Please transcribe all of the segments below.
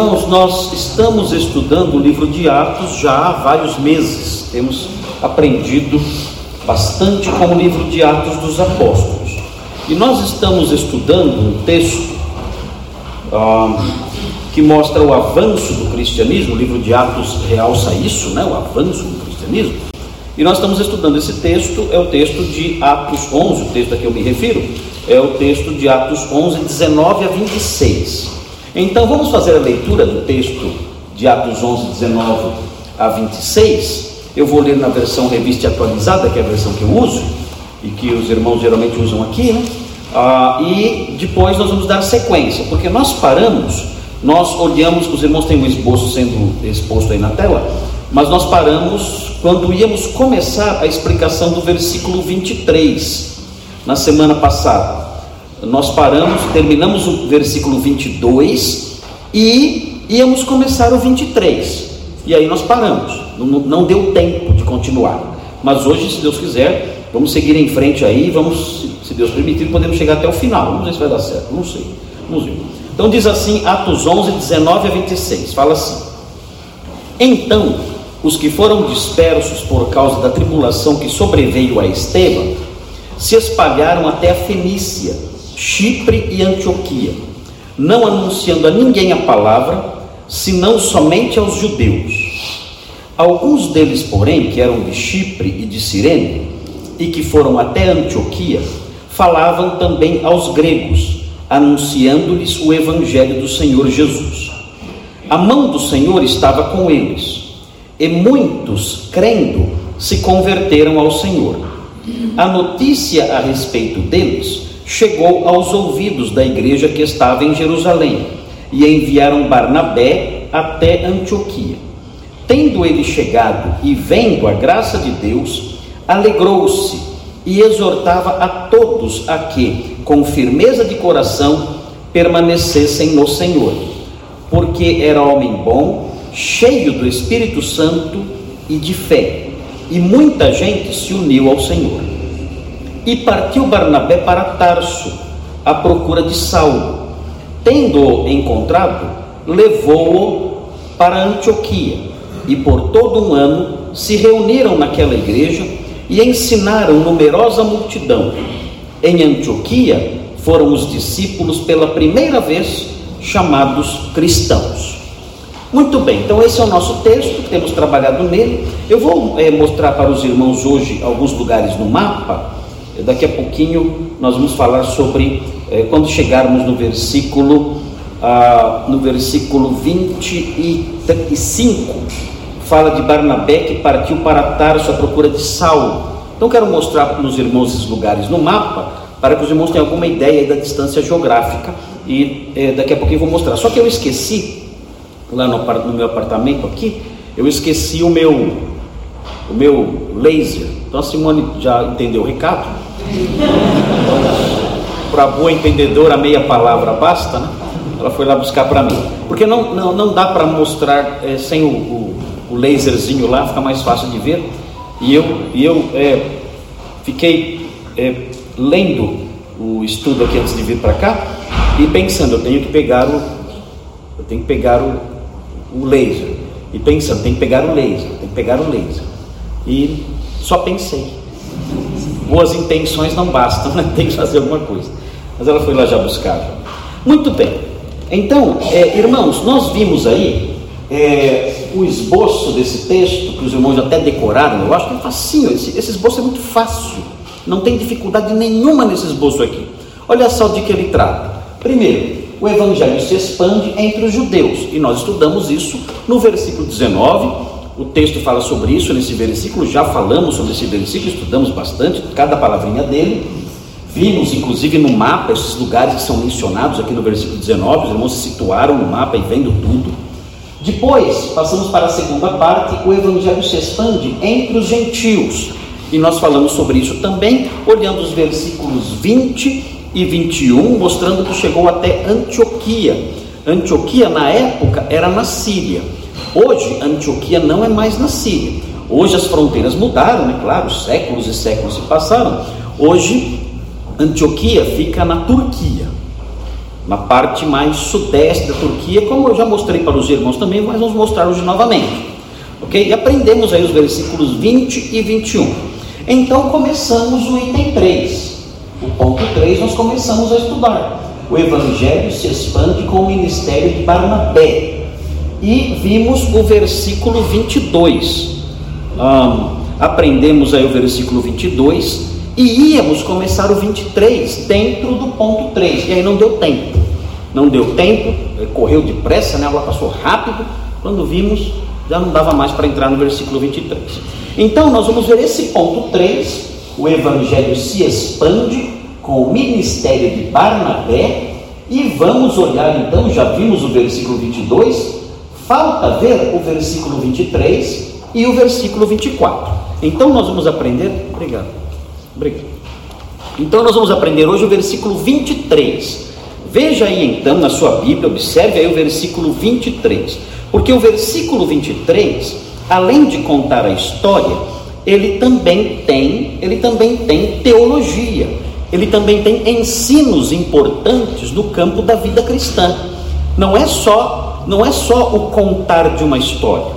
irmãos, nós estamos estudando o livro de Atos já há vários meses. Temos aprendido bastante com o livro de Atos dos Apóstolos. E nós estamos estudando um texto ah, que mostra o avanço do cristianismo. O livro de Atos realça isso, né? O avanço do cristianismo. E nós estamos estudando esse texto, é o texto de Atos 11, o texto a que eu me refiro, é o texto de Atos 11, 19 a 26. Então vamos fazer a leitura do texto de Atos 11, 19 a 26. Eu vou ler na versão revista atualizada, que é a versão que eu uso e que os irmãos geralmente usam aqui, né? Ah, e depois nós vamos dar sequência, porque nós paramos, nós olhamos, os irmãos têm um esboço sendo exposto aí na tela, mas nós paramos quando íamos começar a explicação do versículo 23, na semana passada. Nós paramos, terminamos o versículo 22 e íamos começar o 23. E aí nós paramos, não, não deu tempo de continuar. Mas hoje, se Deus quiser, vamos seguir em frente aí, vamos, se Deus permitir, podemos chegar até o final. Vamos ver se vai dar certo, não sei. Vamos ver. Então diz assim, Atos 11, 19 a 26, fala assim: Então, os que foram dispersos por causa da tribulação que sobreveio a Estevão, se espalharam até a Fenícia Chipre e Antioquia, não anunciando a ninguém a palavra, senão somente aos judeus. Alguns deles, porém, que eram de Chipre e de Cirene, e que foram até Antioquia, falavam também aos gregos, anunciando-lhes o evangelho do Senhor Jesus. A mão do Senhor estava com eles, e muitos, crendo, se converteram ao Senhor. A notícia a respeito deles chegou aos ouvidos da igreja que estava em Jerusalém, e enviaram Barnabé até Antioquia. Tendo ele chegado e vendo a graça de Deus, alegrou-se e exortava a todos a que, com firmeza de coração, permanecessem no Senhor, porque era homem bom, cheio do Espírito Santo e de fé, e muita gente se uniu ao Senhor. E partiu Barnabé para Tarso, à procura de Saulo. Tendo-o encontrado, levou-o para Antioquia, e por todo um ano se reuniram naquela igreja e ensinaram numerosa multidão. Em Antioquia foram os discípulos pela primeira vez chamados cristãos. Muito bem, então esse é o nosso texto, temos trabalhado nele. Eu vou é, mostrar para os irmãos hoje alguns lugares no mapa Daqui a pouquinho nós vamos falar sobre eh, quando chegarmos no versículo ah, no versículo 25 fala de Barnabé que partiu para Tarso à procura de Saulo. Então quero mostrar para os irmãos esses lugares no mapa para que os irmãos tenham alguma ideia da distância geográfica e eh, daqui a pouquinho vou mostrar. Só que eu esqueci lá no, no meu apartamento aqui, eu esqueci o meu o meu laser. Então a Simone já entendeu o recado. Para boa entendedora, meia palavra basta, né? Ela foi lá buscar para mim. Porque não, não, não dá para mostrar é, sem o, o, o, laserzinho lá, fica mais fácil de ver. E eu, e eu é, fiquei é, lendo o estudo aqui antes de vir para cá e pensando, eu tenho que pegar o, eu tenho que pegar o, o laser. E pensando, tem que pegar o laser, tem que pegar o laser. E só pensei boas intenções não bastam, né? tem que fazer alguma coisa. Mas ela foi lá já buscar. Muito bem. Então, é, irmãos, nós vimos aí é, o esboço desse texto, que os irmãos até decoraram, eu acho que é facinho, esse, esse esboço é muito fácil, não tem dificuldade nenhuma nesse esboço aqui. Olha só de que ele trata. Primeiro, o evangelho se expande entre os judeus, e nós estudamos isso no versículo 19, o texto fala sobre isso nesse versículo, já falamos sobre esse versículo, estudamos bastante, cada palavrinha dele. Vimos, inclusive, no mapa esses lugares que são mencionados aqui no versículo 19, os irmãos se situaram no mapa e vendo tudo. Depois, passamos para a segunda parte, o evangelho se expande entre os gentios. E nós falamos sobre isso também, olhando os versículos 20 e 21, mostrando que chegou até Antioquia. Antioquia, na época, era na Síria. Hoje, Antioquia não é mais na Síria. Hoje as fronteiras mudaram, né? Claro, séculos e séculos se passaram. Hoje, Antioquia fica na Turquia. na parte mais sudeste da Turquia, como eu já mostrei para os irmãos também, mas vamos mostrar hoje novamente. Ok? E aprendemos aí os versículos 20 e 21. Então começamos o item 3. O ponto 3 nós começamos a estudar. O Evangelho se expande com o ministério de Barnabé. E vimos o versículo 22. Um, aprendemos aí o versículo 22 e íamos começar o 23 dentro do ponto 3, e aí não deu tempo. Não deu tempo, correu depressa, né? a aula passou rápido. Quando vimos, já não dava mais para entrar no versículo 23. Então, nós vamos ver esse ponto 3. O evangelho se expande com o ministério de Barnabé. E vamos olhar então, já vimos o versículo 22. Falta ver o versículo 23 e o versículo 24. Então, nós vamos aprender. Obrigado. Obrigado. Então, nós vamos aprender hoje o versículo 23. Veja aí então na sua Bíblia, observe aí o versículo 23. Porque o versículo 23, além de contar a história, ele também tem, ele também tem teologia. Ele também tem ensinos importantes no campo da vida cristã. Não é só, não é só o contar de uma história.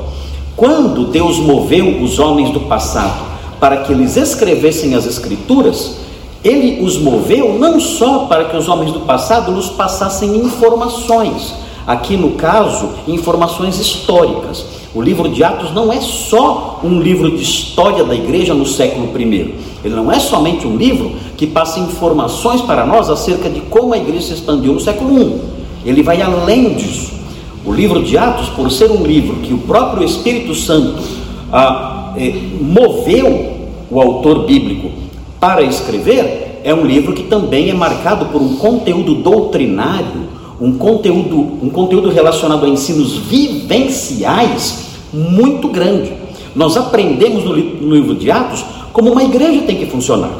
Quando Deus moveu os homens do passado para que eles escrevessem as escrituras, ele os moveu não só para que os homens do passado nos passassem informações, aqui no caso, informações históricas. O livro de Atos não é só um livro de história da igreja no século I. Ele não é somente um livro que passa informações para nós acerca de como a igreja se expandiu no século I. Ele vai além disso. O livro de Atos, por ser um livro que o próprio Espírito Santo ah, eh, moveu o autor bíblico para escrever, é um livro que também é marcado por um conteúdo doutrinário, um conteúdo, um conteúdo relacionado a ensinos vivenciais muito grande. Nós aprendemos no, no livro de Atos como uma igreja tem que funcionar.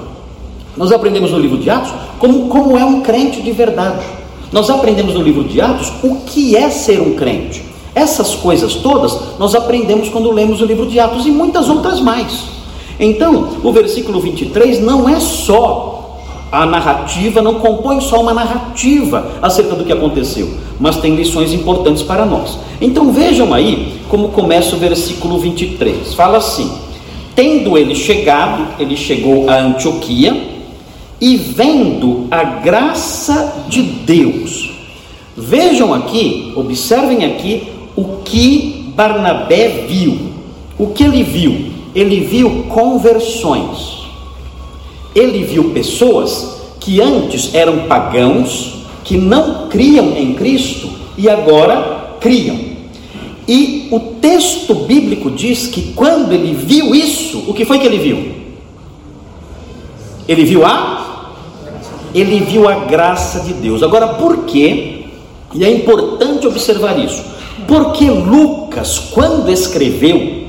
Nós aprendemos no livro de Atos como, como é um crente de verdade. Nós aprendemos no livro de Atos o que é ser um crente. Essas coisas todas nós aprendemos quando lemos o livro de Atos e muitas outras mais. Então, o versículo 23 não é só a narrativa, não compõe só uma narrativa acerca do que aconteceu, mas tem lições importantes para nós. Então vejam aí como começa o versículo 23. Fala assim: Tendo ele chegado, ele chegou a Antioquia, e vendo a graça de Deus. Vejam aqui, observem aqui o que Barnabé viu. O que ele viu? ele viu conversões. Ele viu pessoas que antes eram pagãos, que não criam em Cristo e agora criam. E o texto bíblico diz que quando ele viu isso, o que foi que ele viu? Ele viu a ele viu a graça de Deus. Agora, por quê? E é importante observar isso. Porque Lucas, quando escreveu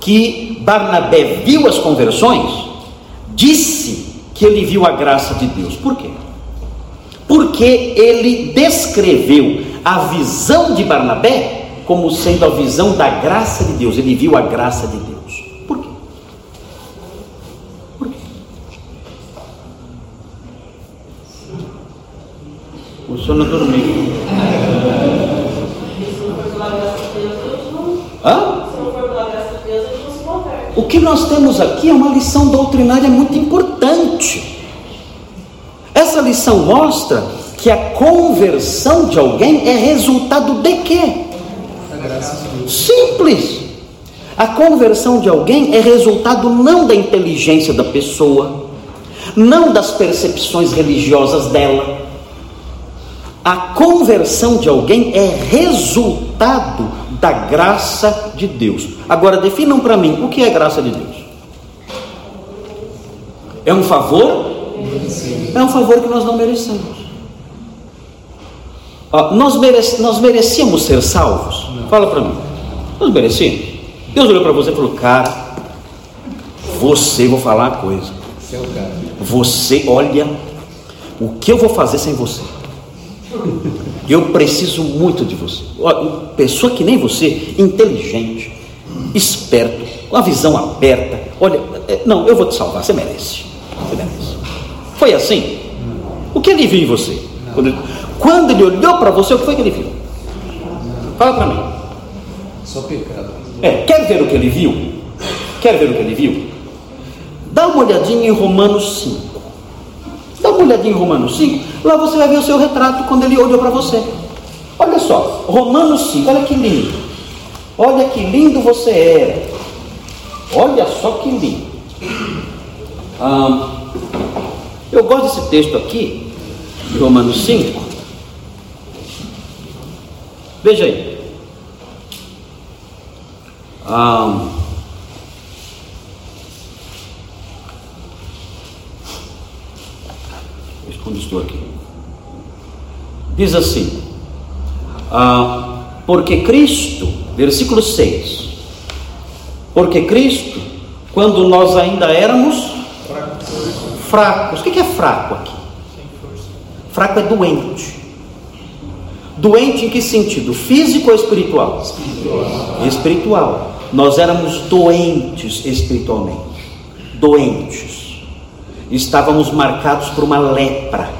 que Barnabé viu as conversões, disse que ele viu a graça de Deus. Por quê? Porque ele descreveu a visão de Barnabé como sendo a visão da graça de Deus. Ele viu a graça de Deus. Por quê? Por quê? O senhor não dormiu. Hã? O que nós temos aqui é uma lição doutrinária muito importante. Essa lição mostra que a conversão de alguém é resultado de quê? Simples. A conversão de alguém é resultado não da inteligência da pessoa, não das percepções religiosas dela. A conversão de alguém é resultado da graça de Deus. Agora definam para mim o que é graça de Deus. É um favor? É um favor que nós não merecemos. Ó, nós, merec nós merecíamos ser salvos? Não. Fala para mim. Nós merecíamos? Deus olhou para você e falou: Cara, você, vou falar uma coisa. Você, olha, o que eu vou fazer sem você? Eu preciso muito de você. Pessoa que nem você, inteligente, esperto, com a visão aberta. Olha, é, não, eu vou te salvar, você merece. Você merece. Foi assim? O que ele viu em você? Quando, Quando ele olhou para você, o que foi que ele viu? Fala para mim. Só pecado. É, quer ver o que ele viu? Quer ver o que ele viu? Dá uma olhadinha em Romanos 5. Dá uma olhadinha em Romanos 5. Lá você vai ver o seu retrato quando ele olhou para você. Olha só, Romanos 5, olha que lindo. Olha que lindo você era. Olha só que lindo. Ah, eu gosto desse texto aqui, de Romanos 5. Veja aí. Ah, onde estou aqui? Diz assim: ah, Porque Cristo, versículo 6, porque Cristo, quando nós ainda éramos fracos, o que é fraco aqui? Fraco é doente. Doente em que sentido? Físico ou espiritual? Espiritual. espiritual. Nós éramos doentes espiritualmente. Doentes. Estávamos marcados por uma lepra.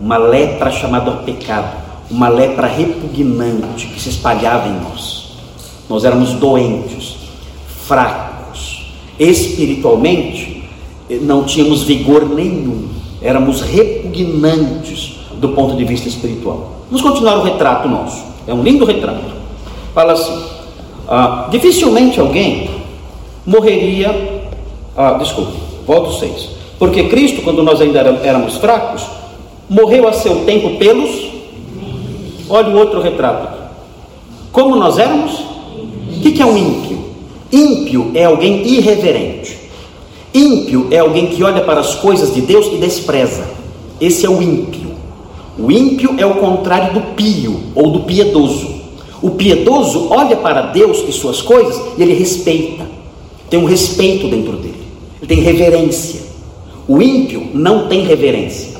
Uma lepra chamada pecado. Uma lepra repugnante que se espalhava em nós. Nós éramos doentes, fracos. Espiritualmente, não tínhamos vigor nenhum. Éramos repugnantes do ponto de vista espiritual. Vamos continuar o retrato nosso. É um lindo retrato. Fala assim: ah, dificilmente alguém morreria. Ah, desculpe, volto seis. Porque Cristo, quando nós ainda éramos fracos, morreu a seu tempo pelos. Olha o outro retrato. Como nós éramos? O que é um ímpio? Ímpio é alguém irreverente. Ímpio é alguém que olha para as coisas de Deus e despreza. Esse é o ímpio. O ímpio é o contrário do pio ou do piedoso. O piedoso olha para Deus e suas coisas e ele respeita, tem um respeito dentro dele, ele tem reverência. O ímpio não tem reverência.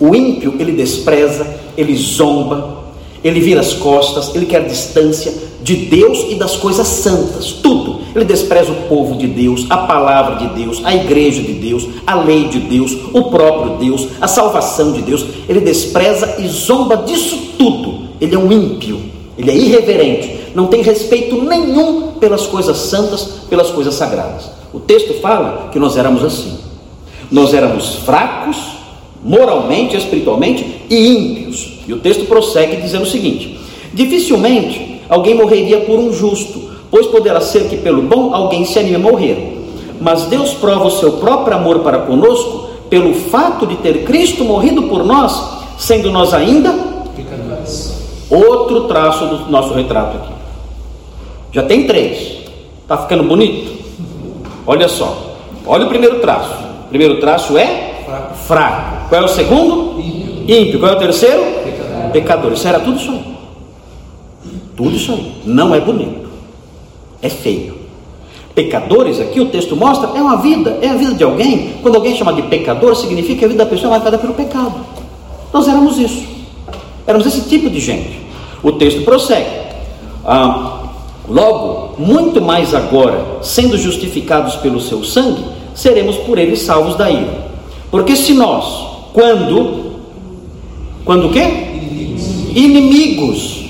O ímpio ele despreza, ele zomba, ele vira as costas, ele quer distância de Deus e das coisas santas, tudo. Ele despreza o povo de Deus, a palavra de Deus, a igreja de Deus, a lei de Deus, o próprio Deus, a salvação de Deus. Ele despreza e zomba disso tudo. Ele é um ímpio, ele é irreverente, não tem respeito nenhum pelas coisas santas, pelas coisas sagradas. O texto fala que nós éramos assim. Nós éramos fracos, moralmente, espiritualmente e ímpios. E o texto prossegue dizendo o seguinte: dificilmente alguém morreria por um justo, pois poderá ser que pelo bom alguém se anime a morrer. Mas Deus prova o seu próprio amor para conosco pelo fato de ter Cristo morrido por nós, sendo nós ainda outro traço do nosso retrato aqui. Já tem três. Está ficando bonito? Olha só. Olha o primeiro traço. Primeiro traço é fraco. fraco. Qual é o segundo? Ímpio. Qual é o terceiro? Pecador. Pecador. Isso era tudo isso aí. Tudo isso aí. Não é bonito. É feio. Pecadores, aqui o texto mostra, é uma vida, é a vida de alguém. Quando alguém chama de pecador, significa que a vida da pessoa é marcada pelo pecado. Nós éramos isso. Éramos esse tipo de gente. O texto prossegue. Ah, logo, muito mais agora, sendo justificados pelo seu sangue, seremos por ele salvos da ira. Porque se nós, quando quando o quê? Inimigos.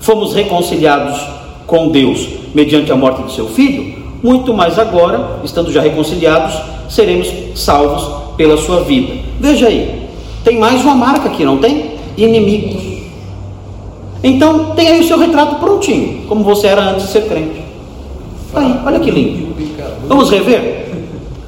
Fomos reconciliados com Deus mediante a morte de seu filho, muito mais agora, estando já reconciliados, seremos salvos pela sua vida. Veja aí, tem mais uma marca aqui, não tem? Inimigos. Então, tem aí o seu retrato prontinho, como você era antes de ser crente. Aí, olha que lindo. Vamos rever?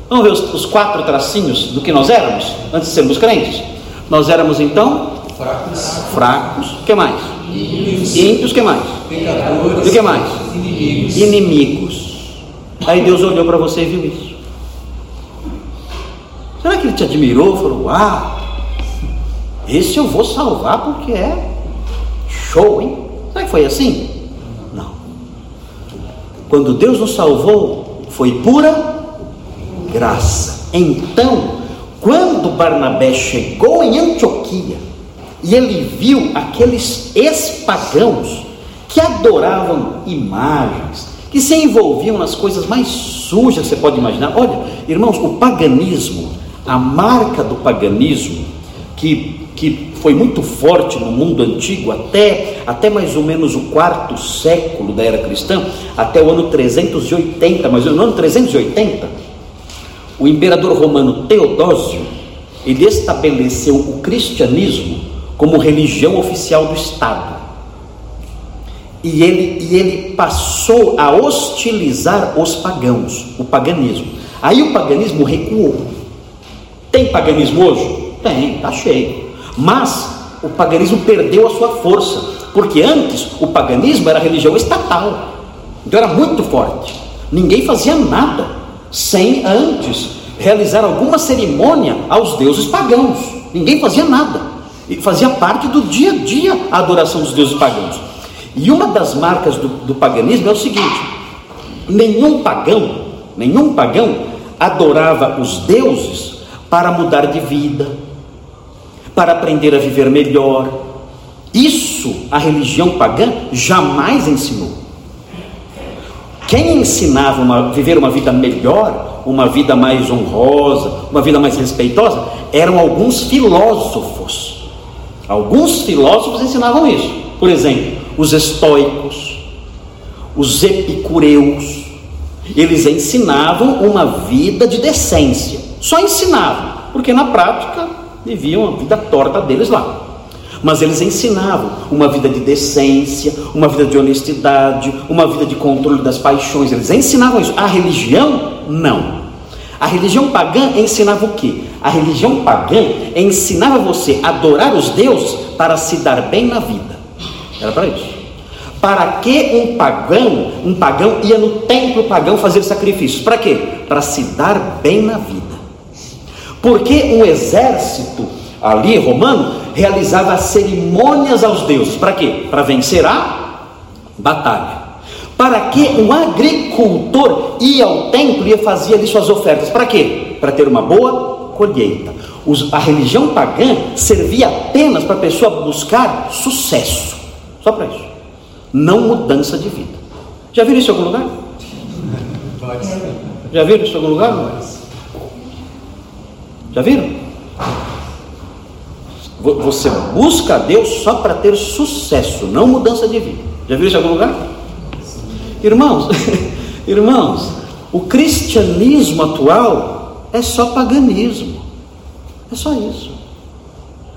Vamos ver os, os quatro tracinhos do que nós éramos antes de sermos crentes? Nós éramos então fracos. Fracos. O que mais? Ímpios. Ímpios. que mais? Pecadores. E o que mais? Inimigos. Inimigos. Aí Deus olhou para você e viu isso. Será que ele te admirou? Falou: Uau, esse eu vou salvar porque é show, hein? Será que foi assim? Não. Quando Deus nos salvou, foi pura graça. Então, quando Barnabé chegou em Antioquia e ele viu aqueles ex-pagãos que adoravam imagens, que se envolviam nas coisas mais sujas que você pode imaginar. Olha, irmãos, o paganismo, a marca do paganismo que, que foi muito forte no mundo antigo, até, até mais ou menos o quarto século da era cristã, até o ano 380, mas no ano 380, o imperador romano Teodósio, ele estabeleceu o cristianismo como religião oficial do Estado. E ele, e ele passou a hostilizar os pagãos, o paganismo. Aí o paganismo recuou. Tem paganismo hoje? Tem, está cheio. Mas o paganismo perdeu a sua força, porque antes o paganismo era religião estatal, então era muito forte. Ninguém fazia nada sem antes realizar alguma cerimônia aos deuses pagãos. Ninguém fazia nada. E fazia parte do dia a dia a adoração dos deuses pagãos. E uma das marcas do, do paganismo é o seguinte: nenhum pagão, nenhum pagão adorava os deuses para mudar de vida, para aprender a viver melhor. Isso a religião pagã jamais ensinou. Quem ensinava a viver uma vida melhor, uma vida mais honrosa, uma vida mais respeitosa, eram alguns filósofos. Alguns filósofos ensinavam isso. Por exemplo, os estoicos, os epicureus. Eles ensinavam uma vida de decência. Só ensinavam, porque na prática viviam a vida torta deles lá. Mas eles ensinavam uma vida de decência, uma vida de honestidade, uma vida de controle das paixões. Eles ensinavam isso. A religião, não. A religião pagã ensinava o quê? A religião pagã ensinava você a adorar os deuses para se dar bem na vida. Era para isso. Para que um pagão, um pagão ia no templo pagão fazer sacrifícios? Para quê? Para se dar bem na vida. Porque um exército ali romano realizava cerimônias aos deuses. Para quê? Para vencer a batalha. Para que um agricultor ia ao templo e fazia ali suas ofertas. Para quê? Para ter uma boa colheita. a religião pagã servia apenas para a pessoa buscar sucesso. Só para isso. Não mudança de vida. Já viram isso em algum lugar? Já viram isso em algum lugar? Já viram? Você busca a Deus só para ter sucesso, não mudança de vida. Já viram isso em algum lugar? Irmãos, irmãos, o cristianismo atual é só paganismo. É só isso.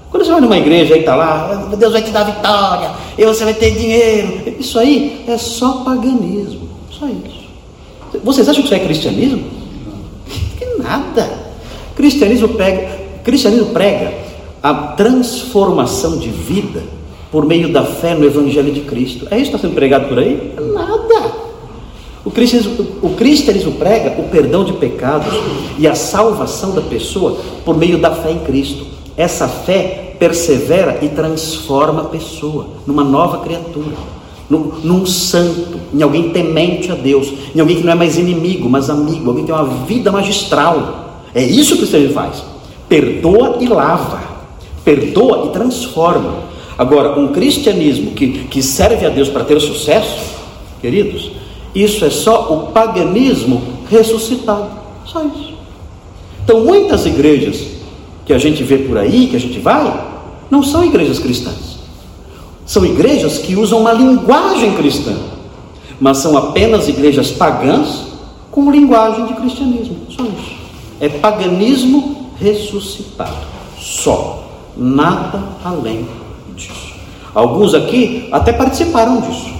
Quando você vai numa igreja e está lá, Deus vai te dar vitória, e você vai ter dinheiro. Isso aí é só paganismo. Só isso. Vocês acham que isso é cristianismo? Que nada. Cristianismo prega, cristianismo prega a transformação de vida por meio da fé no Evangelho de Cristo. É isso que está sendo pregado por aí? Nada. O cristianismo, o cristianismo prega o perdão de pecados e a salvação da pessoa por meio da fé em Cristo. Essa fé persevera e transforma a pessoa numa nova criatura, num, num santo, em alguém temente a Deus, em alguém que não é mais inimigo, mas amigo, alguém que tem uma vida magistral. É isso que o cristianismo faz. Perdoa e lava. Perdoa e transforma. Agora, um cristianismo que, que serve a Deus para ter sucesso, queridos, isso é só o paganismo ressuscitado. Só isso. Então, muitas igrejas que a gente vê por aí, que a gente vai, não são igrejas cristãs. São igrejas que usam uma linguagem cristã, mas são apenas igrejas pagãs com linguagem de cristianismo. Só isso. É paganismo ressuscitado. Só. Nada além disso. Alguns aqui até participaram disso.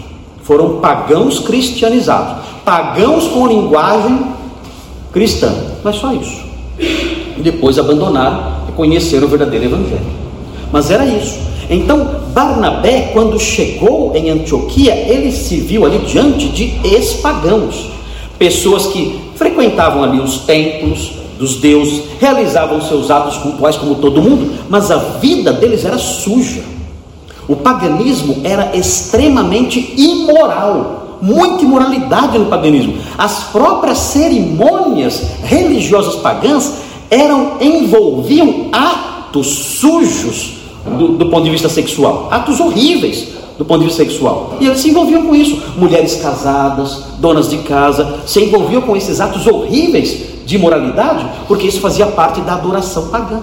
Foram pagãos cristianizados. Pagãos com linguagem cristã. Mas só isso. E depois abandonaram e conheceram o verdadeiro evangelho. Mas era isso. Então, Barnabé, quando chegou em Antioquia, ele se viu ali diante de ex-pagãos, pessoas que frequentavam ali os templos, dos deuses, realizavam seus atos cultuais como todo mundo, mas a vida deles era suja. O paganismo era extremamente imoral, muita imoralidade no paganismo. As próprias cerimônias religiosas pagãs eram envolviam atos sujos do, do ponto de vista sexual, atos horríveis do ponto de vista sexual. E eles se envolviam com isso. Mulheres casadas, donas de casa, se envolviam com esses atos horríveis de imoralidade, porque isso fazia parte da adoração pagã.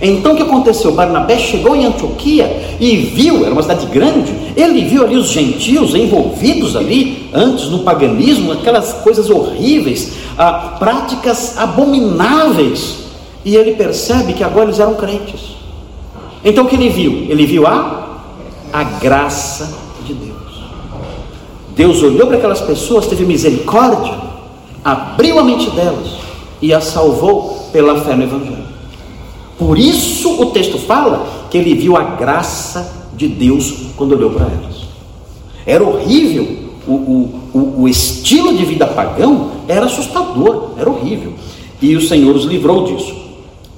Então o que aconteceu? Barnabé chegou em Antioquia e viu, era uma cidade grande, ele viu ali os gentios envolvidos ali, antes no paganismo, aquelas coisas horríveis, ah, práticas abomináveis, e ele percebe que agora eles eram crentes. Então o que ele viu? Ele viu a, a graça de Deus. Deus olhou para aquelas pessoas, teve misericórdia, abriu a mente delas e as salvou pela fé no Evangelho. Por isso o texto fala que ele viu a graça de Deus quando olhou para elas. Era horrível, o, o, o, o estilo de vida pagão era assustador, era horrível. E o Senhor os livrou disso.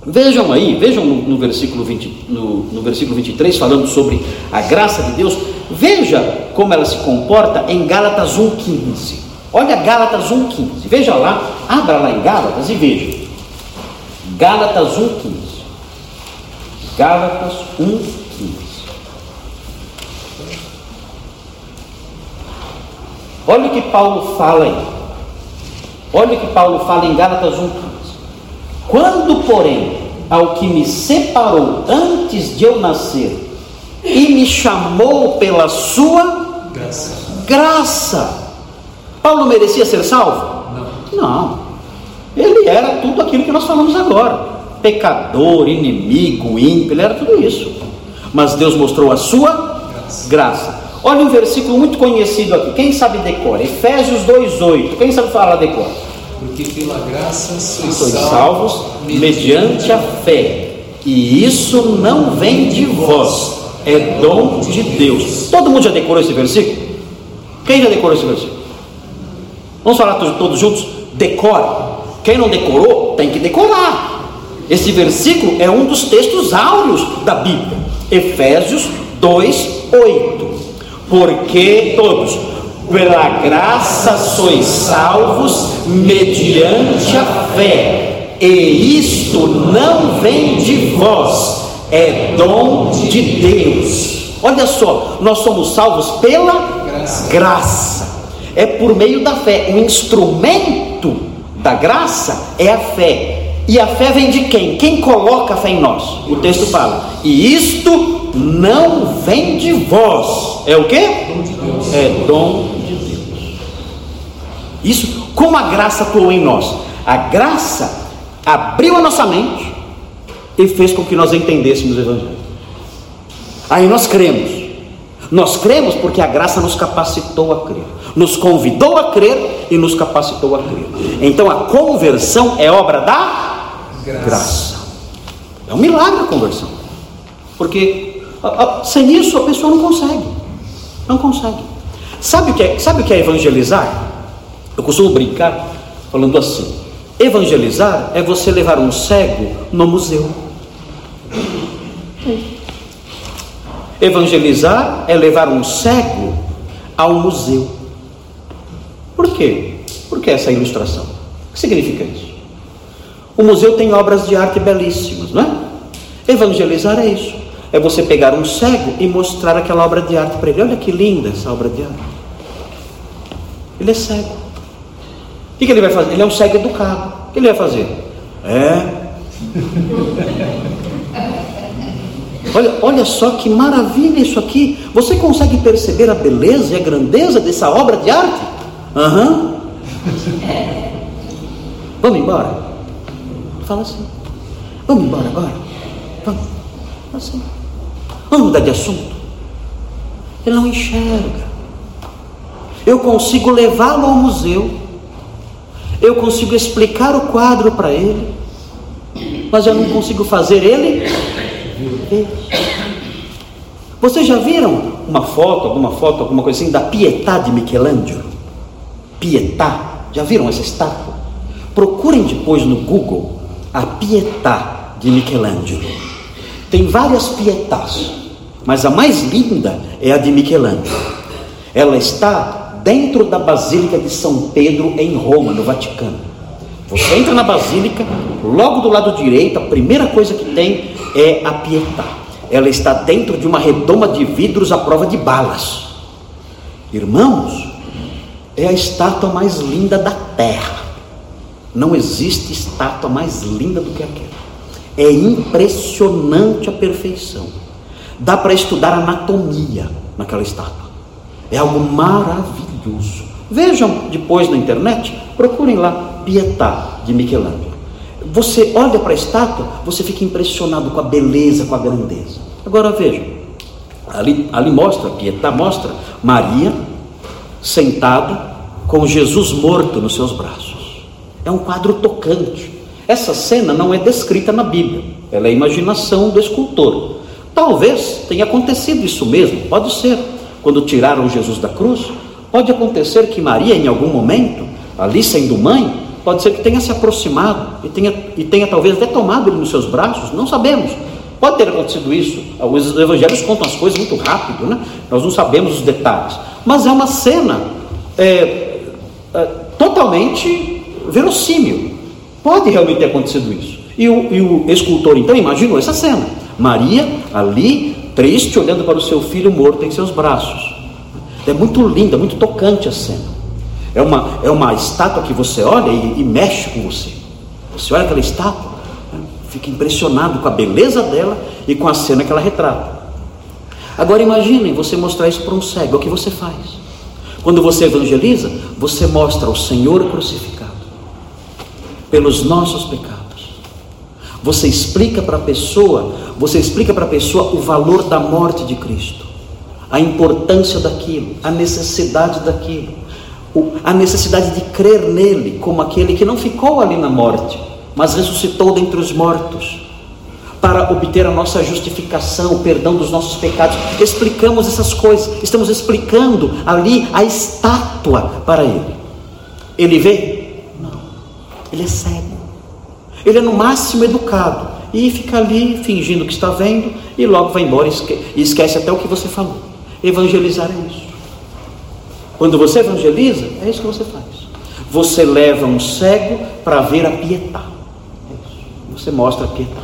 Vejam aí, vejam no, no versículo 20, no, no versículo 23, falando sobre a graça de Deus, veja como ela se comporta em Gálatas 1,15. Olha Gálatas 1,15. Veja lá, abra lá em Gálatas e veja. Gálatas 1,15. Gálatas 1,15. Olha o que Paulo fala aí. Olha o que Paulo fala em Gálatas 1,15. Quando, porém, ao que me separou antes de eu nascer e me chamou pela sua graça, graça Paulo merecia ser salvo? Não. Não. Ele era tudo aquilo que nós falamos agora: pecador, inimigo, ímpio, ele era tudo isso. Mas Deus mostrou a sua graça. graça. Olha um versículo muito conhecido aqui. Quem sabe decora? Efésios 2:8. Quem sabe falar decora? Porque pela graça sois, sois salvos mediante a fé. E isso não vem de vós, é dom de Deus. Todo mundo já decorou esse versículo? Quem já decorou esse versículo? Vamos falar todos juntos? Decore. Quem não decorou, tem que decorar. Esse versículo é um dos textos áureos da Bíblia. Efésios 2, 8. Porque todos, pela graça sois salvos mediante a fé, e isto não vem de vós, é dom de Deus. Olha só, nós somos salvos pela graça. graça é por meio da fé. O instrumento da graça é a fé. E a fé vem de quem? Quem coloca a fé em nós? O texto fala. E isto não vem de vós. É o que? É dom de Deus. Isso, como a graça atuou em nós? A graça abriu a nossa mente e fez com que nós entendêssemos o Evangelho. Aí nós cremos. Nós cremos porque a graça nos capacitou a crer, nos convidou a crer e nos capacitou a crer. Então a conversão é obra da graça. graça. É um milagre a conversão, porque a, a, sem isso a pessoa não consegue, não consegue. Sabe o que é, sabe o que é evangelizar? Eu costumo brincar falando assim: evangelizar é você levar um cego no museu. Evangelizar é levar um cego ao museu. Por quê? Por que essa ilustração? O que significa isso? O museu tem obras de arte belíssimas, não é? Evangelizar é isso. É você pegar um cego e mostrar aquela obra de arte para ele. Olha que linda essa obra de arte. Ele é cego. O que, ele vai fazer? Ele é um cego educado. O que ele vai fazer? É. Olha, olha só que maravilha isso aqui. Você consegue perceber a beleza e a grandeza dessa obra de arte? Aham. Uhum. Vamos embora? Fala assim. Vamos embora agora? Vamos. Assim. Vamos mudar de assunto. Ele não enxerga. Eu consigo levá-lo ao museu. Eu consigo explicar o quadro para ele. Mas eu não consigo fazer ele vocês já viram uma foto, alguma foto, alguma coisa assim da Pietà de Michelangelo? Pietà, já viram essa estátua? Procurem depois no Google a Pietà de Michelangelo. Tem várias Pietás, mas a mais linda é a de Michelangelo. Ela está dentro da Basílica de São Pedro em Roma, no Vaticano. Você entra na Basílica, logo do lado direito, a primeira coisa que tem é a Pietà. Ela está dentro de uma redoma de vidros à prova de balas. Irmãos, é a estátua mais linda da terra. Não existe estátua mais linda do que aquela. É impressionante a perfeição. Dá para estudar anatomia naquela estátua. É algo maravilhoso. Vejam depois na internet, procurem lá Pietà de Michelangelo. Você olha para a estátua, você fica impressionado com a beleza, com a grandeza. Agora vejam, ali, ali mostra, Pietà mostra Maria sentada com Jesus morto nos seus braços. É um quadro tocante. Essa cena não é descrita na Bíblia, ela é imaginação do escultor. Talvez tenha acontecido isso mesmo, pode ser. Quando tiraram Jesus da cruz, pode acontecer que Maria, em algum momento, ali sendo mãe, pode ser que tenha se aproximado e tenha, e tenha talvez até tomado ele nos seus braços, não sabemos. Pode ter acontecido isso. Os evangelhos contam as coisas muito rápido, né? Nós não sabemos os detalhes. Mas é uma cena é, é, totalmente verossímil. Pode realmente ter acontecido isso. E o, e o escultor então imaginou essa cena. Maria ali, triste, olhando para o seu filho morto em seus braços. É muito linda, muito tocante a cena. É uma, é uma estátua que você olha e, e mexe com você. Você olha aquela estátua, né, fica impressionado com a beleza dela e com a cena que ela retrata. Agora imaginem você mostrar isso para um cego, é o que você faz. Quando você evangeliza, você mostra o Senhor crucificado pelos nossos pecados. Você explica para a pessoa, você explica para a pessoa o valor da morte de Cristo, a importância daquilo, a necessidade daquilo, a necessidade de crer nele como aquele que não ficou ali na morte, mas ressuscitou dentre os mortos para obter a nossa justificação, o perdão dos nossos pecados. Explicamos essas coisas, estamos explicando ali a estátua para ele. Ele vê? Não. Ele é cego. Ele é no máximo educado e fica ali fingindo que está vendo e logo vai embora e esquece até o que você falou. Evangelizar é isso. Quando você evangeliza, é isso que você faz. Você leva um cego para ver a pietá. É você mostra a pietá.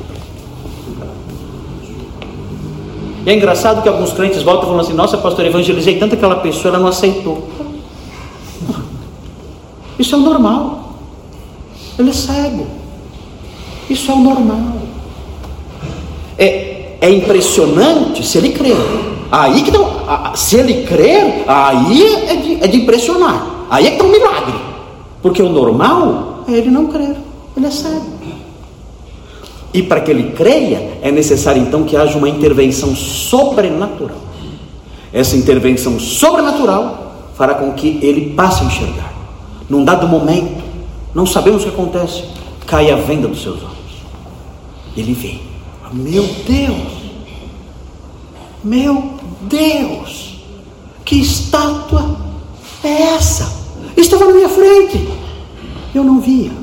E é engraçado que alguns crentes voltam falando assim: Nossa, pastor, evangelizei tanto aquela pessoa, ela não aceitou. Isso é o normal. Ele é cego. Isso é o normal. É, é impressionante se ele crer. Aí que não. Se ele crer, aí é de, é de impressionar. Aí é que está um milagre. Porque o normal é ele não crer. Ele é cego. E para que ele creia, é necessário então que haja uma intervenção sobrenatural. Essa intervenção sobrenatural fará com que ele passe a enxergar. Num dado momento, não sabemos o que acontece, cai a venda dos seus olhos. Ele vê. Meu Deus! Meu Deus! Que estátua é essa? Estava na minha frente. Eu não via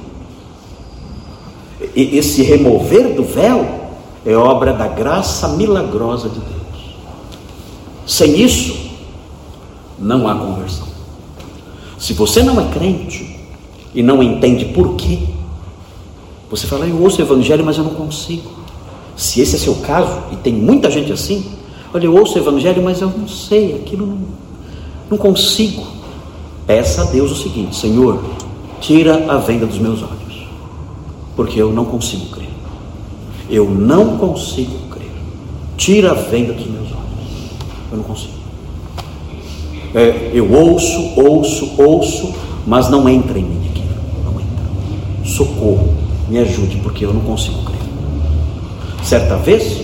esse remover do véu é obra da graça milagrosa de Deus. Sem isso, não há conversão. Se você não é crente e não entende por quê, você fala, eu ouço o evangelho, mas eu não consigo. Se esse é seu caso, e tem muita gente assim, olha, eu ouço o evangelho, mas eu não sei, aquilo não, não consigo. Peça a Deus o seguinte: Senhor, tira a venda dos meus olhos porque eu não consigo crer. Eu não consigo crer. Tira a venda dos meus olhos. Eu não consigo. É, eu ouço, ouço, ouço, mas não entra em mim aquilo. Não entra. Socorro, me ajude, porque eu não consigo crer. Certa vez,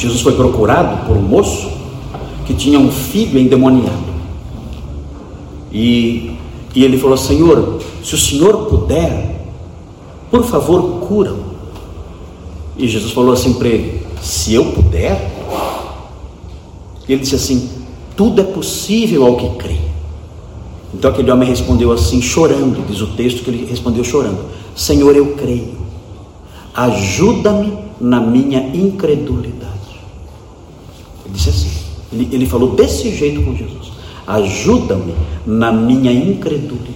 Jesus foi procurado por um moço que tinha um filho endemoniado. E, e ele falou: Senhor, se o senhor puder, por favor, cura. E Jesus falou assim para ele: Se eu puder. Ele disse assim: Tudo é possível ao que crê. Então aquele homem respondeu assim, chorando, diz o texto que ele respondeu chorando: Senhor, eu creio, ajuda-me na minha incredulidade. Ele disse assim, ele, ele falou desse jeito com Jesus: Ajuda-me na minha incredulidade.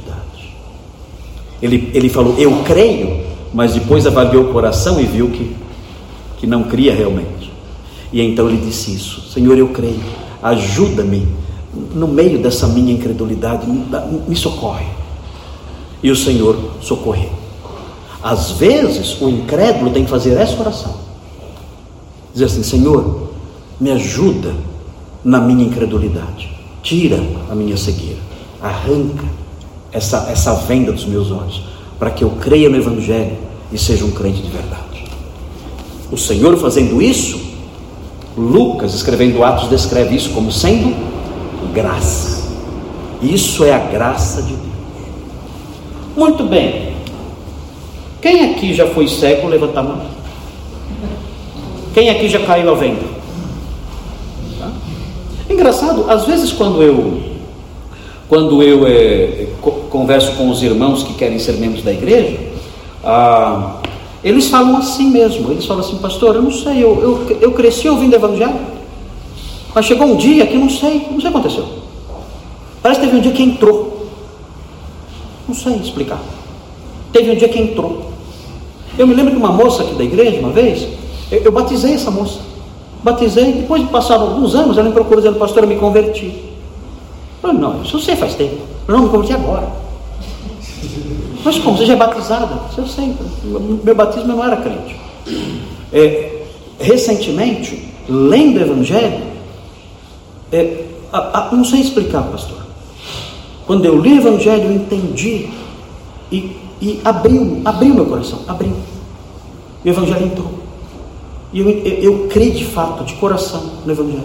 Ele, ele falou, eu creio, mas depois avaliou o coração e viu que, que não cria realmente. E então ele disse isso: Senhor, eu creio, ajuda-me no meio dessa minha incredulidade, me socorre. E o Senhor socorreu. Às vezes, o incrédulo tem que fazer essa oração. Dizer assim: Senhor, me ajuda na minha incredulidade. Tira a minha cegueira. Arranca essa, essa venda dos meus olhos. Para que eu creia no Evangelho e seja um crente de verdade. O Senhor fazendo isso, Lucas, escrevendo Atos, descreve isso como sendo graça. Isso é a graça de Deus. Muito bem. Quem aqui já foi cego, levanta a mão. Quem aqui já caiu a venda? Engraçado, às vezes quando eu quando eu é, converso com os irmãos que querem ser membros da igreja, ah, eles falam assim mesmo. Eles falam assim, pastor, eu não sei, eu, eu, eu cresci ouvindo evangelho, mas chegou um dia que não sei, não sei o que aconteceu. Parece que teve um dia que entrou. Não sei explicar. Teve um dia que entrou. Eu me lembro de uma moça aqui da igreja, uma vez, eu, eu batizei essa moça. Batizei, depois de passar alguns anos, ela me procurou dizendo, pastor, eu me converti. Eu falei, não, isso eu sei faz tempo. Eu não me converti agora. Mas como? Você já é batizada? Eu sei, meu batismo eu não era crente. É, recentemente, lendo o Evangelho, é, a, a, não sei explicar, pastor. Quando eu li o Evangelho, eu entendi e, e abriu, abriu meu coração, abriu. O Evangelho entrou. E eu, eu, eu creio de fato, de coração, no Evangelho.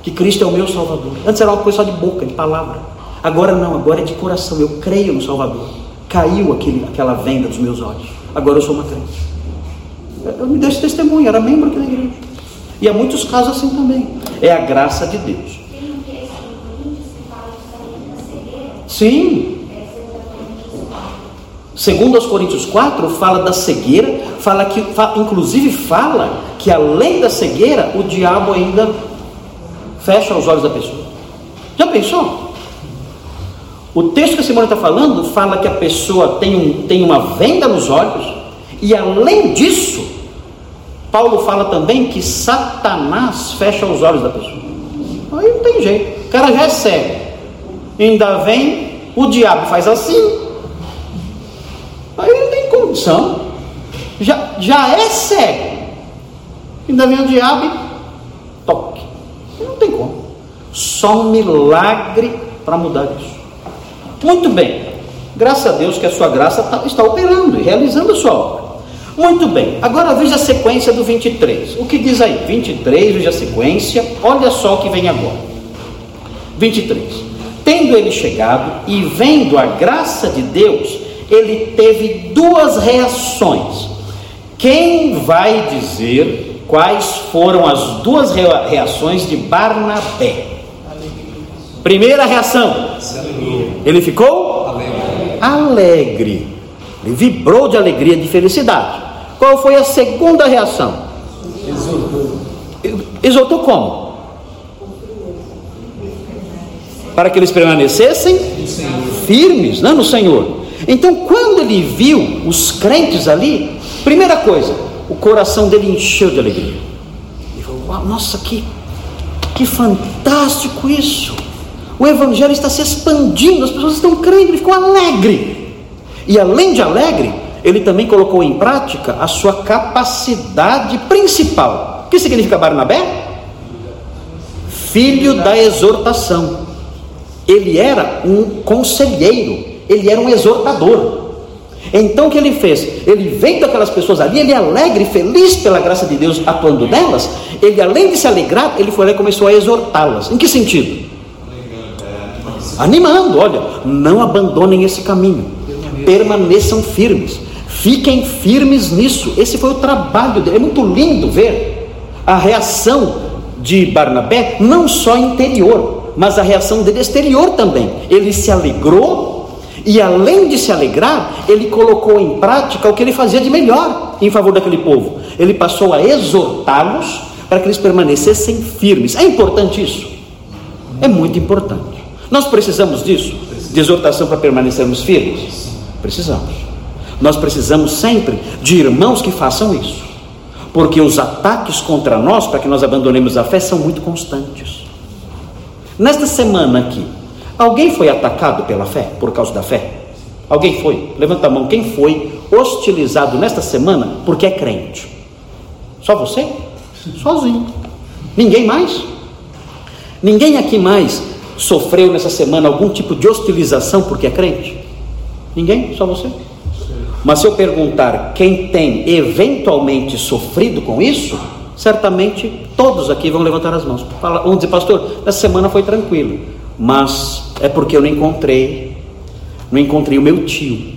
Que Cristo é o meu Salvador. Antes era uma coisa só de boca, de palavra. Agora não, agora é de coração. Eu creio no Salvador. Caiu aquele, aquela venda dos meus olhos. Agora eu sou uma crente. Eu me deixo testemunho, era membro aqui da igreja. E há muitos casos assim também. É a graça de Deus. Sim. Segundo aos Coríntios 4, fala da cegueira, fala que, inclusive fala que além da cegueira, o diabo ainda fecha os olhos da pessoa. Já pensou? O texto que a Simone está falando fala que a pessoa tem, um, tem uma venda nos olhos, e além disso, Paulo fala também que Satanás fecha os olhos da pessoa. Aí não tem jeito, o cara já é cego, ainda vem, o diabo faz assim, aí não tem condição, já, já é cego, ainda vem o diabo e toque, não tem como, só um milagre para mudar isso. Muito bem, graças a Deus que a sua graça tá, está operando e realizando a sua obra. Muito bem, agora veja a sequência do 23. O que diz aí? 23, veja a sequência, olha só o que vem agora. 23. Tendo ele chegado e vendo a graça de Deus, ele teve duas reações. Quem vai dizer quais foram as duas reações de Barnabé? Primeira reação, ele ficou alegre. Ele vibrou de alegria, de felicidade. Qual foi a segunda reação? Exultou. Exultou como? Para que eles permanecessem firmes né, no Senhor. Então, quando ele viu os crentes ali, primeira coisa, o coração dele encheu de alegria. Ele falou: Nossa, que, que fantástico isso! O Evangelho está se expandindo, as pessoas estão crendo, ele ficou alegre. E além de alegre, ele também colocou em prática a sua capacidade principal. O que significa Barnabé? Filho da exortação. Ele era um conselheiro, ele era um exortador. Então o que ele fez? Ele vendo aquelas pessoas ali, ele é alegre, feliz pela graça de Deus atuando nelas, ele além de se alegrar, ele foi lá e começou a exortá-las. Em que sentido? Animando, olha, não abandonem esse caminho, permaneçam firmes. Fiquem firmes nisso. Esse foi o trabalho dele. É muito lindo ver a reação de Barnabé, não só interior, mas a reação dele exterior também. Ele se alegrou e, além de se alegrar, ele colocou em prática o que ele fazia de melhor em favor daquele povo. Ele passou a exortá-los para que eles permanecessem firmes. É importante isso? É muito importante. Nós precisamos disso? De exortação para permanecermos firmes? Precisamos. Nós precisamos sempre de irmãos que façam isso, porque os ataques contra nós, para que nós abandonemos a fé, são muito constantes. Nesta semana aqui, alguém foi atacado pela fé, por causa da fé? Alguém foi? Levanta a mão. Quem foi hostilizado nesta semana porque é crente? Só você? Sozinho. Ninguém mais? Ninguém aqui mais sofreu nessa semana algum tipo de hostilização porque é crente? Ninguém? Só você? Mas se eu perguntar quem tem eventualmente sofrido com isso, certamente todos aqui vão levantar as mãos. Vão dizer, pastor, essa semana foi tranquilo, mas é porque eu não encontrei, não encontrei o meu tio.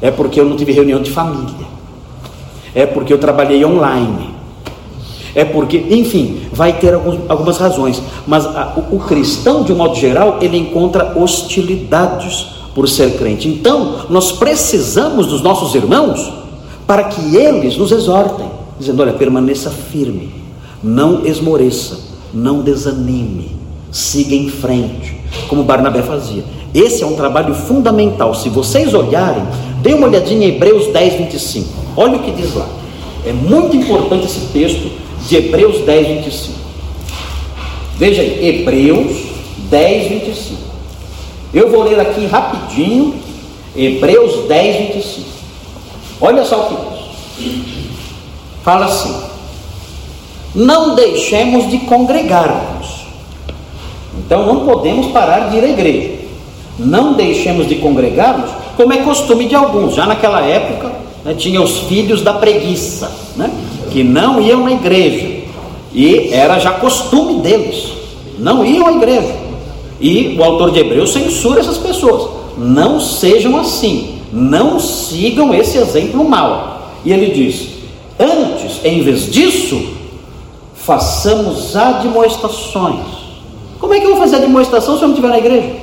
É porque eu não tive reunião de família. É porque eu trabalhei online. É porque, enfim, vai ter alguns, algumas razões, mas a, o, o cristão, de um modo geral, ele encontra hostilidades por ser crente. Então, nós precisamos dos nossos irmãos para que eles nos exortem, dizendo: olha, permaneça firme, não esmoreça, não desanime, siga em frente, como Barnabé fazia. Esse é um trabalho fundamental. Se vocês olharem, dê uma olhadinha em Hebreus 10, 25. Olha o que diz lá. É muito importante esse texto de Hebreus 10, 25. Veja aí, Hebreus 10, 25. Eu vou ler aqui rapidinho, Hebreus 10, 25. Olha só o que diz. Fala assim: Não deixemos de congregar-nos. Então não podemos parar de ir à igreja. Não deixemos de congregar-nos, como é costume de alguns. Já naquela época, né, tinha os filhos da preguiça, né, que não iam na igreja. E era já costume deles. Não iam à igreja. E o autor de Hebreus censura essas pessoas. Não sejam assim, não sigam esse exemplo mal. E ele diz: antes, em vez disso, façamos admoestações. Como é que eu vou fazer admoestação se eu não estiver na igreja?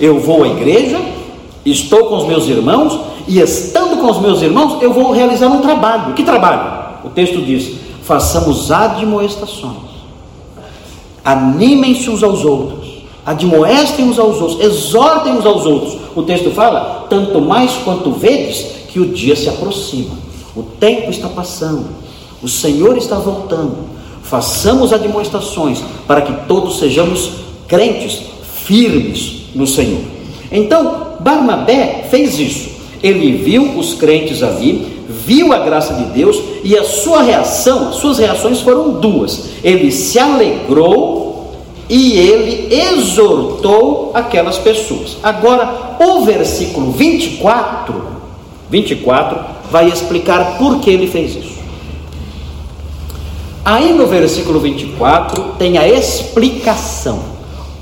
Eu vou à igreja, estou com os meus irmãos, e estando com os meus irmãos, eu vou realizar um trabalho. Que trabalho? O texto diz: façamos admoestações. Animem-se uns aos outros, admoestem uns aos outros, exortem uns aos outros. O texto fala: tanto mais quanto vedes que o dia se aproxima, o tempo está passando, o Senhor está voltando. Façamos admoestações para que todos sejamos crentes, firmes no Senhor. Então, Barnabé fez isso. Ele viu os crentes ali, viu a graça de Deus e a sua reação, as suas reações foram duas. Ele se alegrou e ele exortou aquelas pessoas. Agora, o versículo 24, 24 vai explicar por que ele fez isso. Aí no versículo 24 tem a explicação.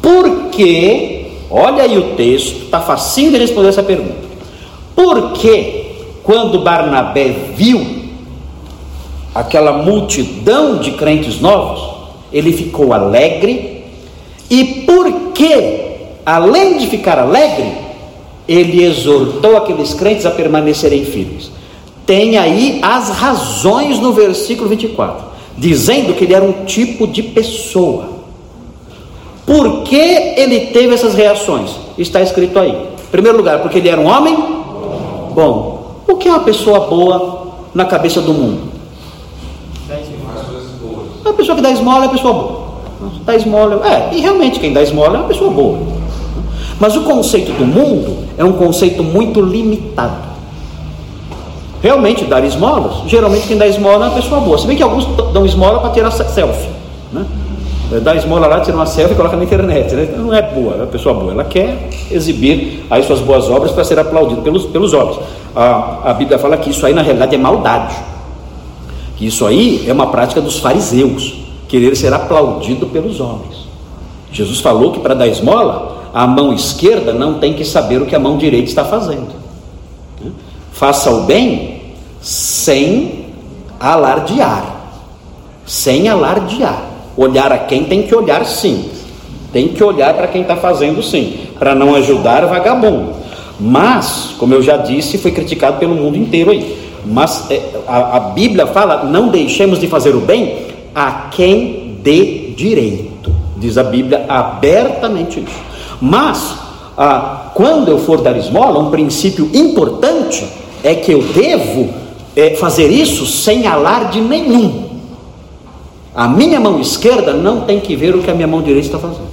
Por que, olha aí o texto, está facinho de responder essa pergunta. Por que quando Barnabé viu aquela multidão de crentes novos, ele ficou alegre, e porque, além de ficar alegre, ele exortou aqueles crentes a permanecerem firmes. Tem aí as razões no versículo 24, dizendo que ele era um tipo de pessoa. Por que ele teve essas reações? Está escrito aí. Em primeiro lugar, porque ele era um homem bom. O que é uma pessoa boa na cabeça do mundo? A pessoa que dá esmola é uma pessoa boa. Dá esmola, é, e realmente quem dá esmola é uma pessoa boa. Mas o conceito do mundo é um conceito muito limitado. Realmente, dar esmolas, geralmente quem dá esmola é uma pessoa boa. Se bem que alguns dão esmola para tirar selfie. Né? Dá esmola lá, tira uma selfie e coloca na internet. Né? Não é boa, é uma pessoa boa. Ela quer exibir aí suas boas obras para ser aplaudido pelos, pelos homens a, a Bíblia fala que isso aí na realidade é maldade. Que isso aí é uma prática dos fariseus, querer ser aplaudido pelos homens. Jesus falou que para dar esmola, a mão esquerda não tem que saber o que a mão direita está fazendo. Faça o bem sem alardear. Sem alardear. Olhar a quem tem que olhar sim. Tem que olhar para quem está fazendo sim. Para não ajudar vagabundo. Mas, como eu já disse, foi criticado pelo mundo inteiro aí. Mas é, a, a Bíblia fala: não deixemos de fazer o bem a quem dê direito. Diz a Bíblia abertamente isso. Mas, ah, quando eu for dar esmola, um princípio importante é que eu devo é, fazer isso sem alarde nenhum. A minha mão esquerda não tem que ver o que a minha mão direita está fazendo.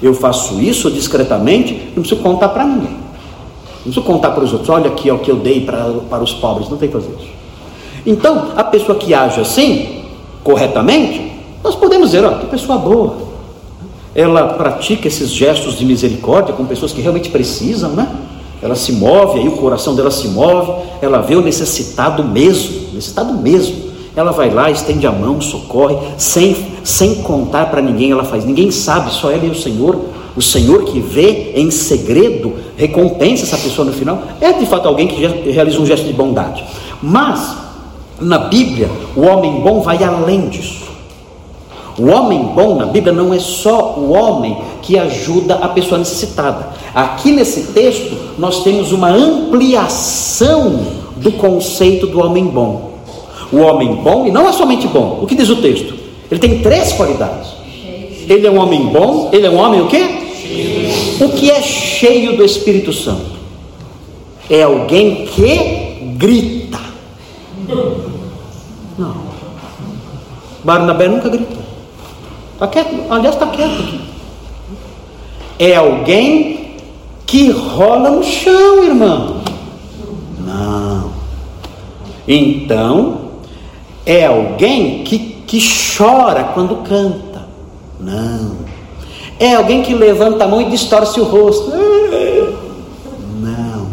Eu faço isso discretamente, não preciso contar para ninguém. Não preciso contar para os outros, olha aqui é o que eu dei para, para os pobres, não tem que fazer isso. Então, a pessoa que age assim, corretamente, nós podemos dizer, olha, que pessoa boa. Ela pratica esses gestos de misericórdia com pessoas que realmente precisam, né? Ela se move, aí o coração dela se move, ela vê o necessitado mesmo, necessitado mesmo. Ela vai lá, estende a mão, socorre, sem, sem contar para ninguém, ela faz. Ninguém sabe, só ela e o Senhor. O Senhor que vê em segredo, recompensa essa pessoa no final. É de fato alguém que realiza um gesto de bondade. Mas, na Bíblia, o homem bom vai além disso. O homem bom na Bíblia não é só o homem que ajuda a pessoa necessitada. Aqui nesse texto, nós temos uma ampliação do conceito do homem bom. O homem bom, e não é somente bom, o que diz o texto? Ele tem três qualidades. Ele é um homem bom, ele é um homem o quê? O que é cheio do Espírito Santo? É alguém que grita. Não. Barnabé nunca gritou. Está quieto, aliás, está quieto aqui. É alguém que rola no chão, irmão. Não. Então, é alguém que, que chora quando canta. Não. É alguém que levanta a mão e distorce o rosto. Não.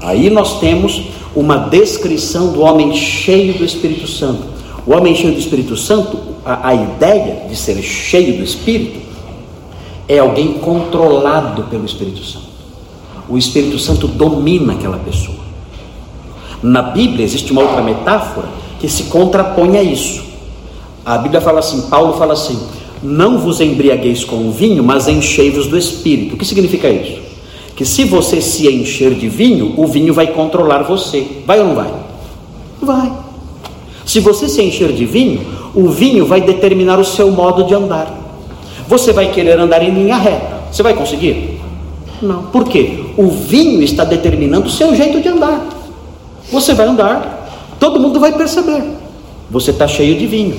Aí nós temos uma descrição do homem cheio do Espírito Santo. O homem cheio do Espírito Santo, a, a ideia de ser cheio do Espírito, é alguém controlado pelo Espírito Santo. O Espírito Santo domina aquela pessoa. Na Bíblia existe uma outra metáfora que se contrapõe a isso. A Bíblia fala assim, Paulo fala assim: não vos embriagueis com o vinho, mas enchei-vos do Espírito. O que significa isso? Que se você se encher de vinho, o vinho vai controlar você. Vai ou não vai? Vai. Se você se encher de vinho, o vinho vai determinar o seu modo de andar. Você vai querer andar em linha reta. Você vai conseguir? Não. Por quê? O vinho está determinando o seu jeito de andar. Você vai andar, todo mundo vai perceber. Você está cheio de vinho.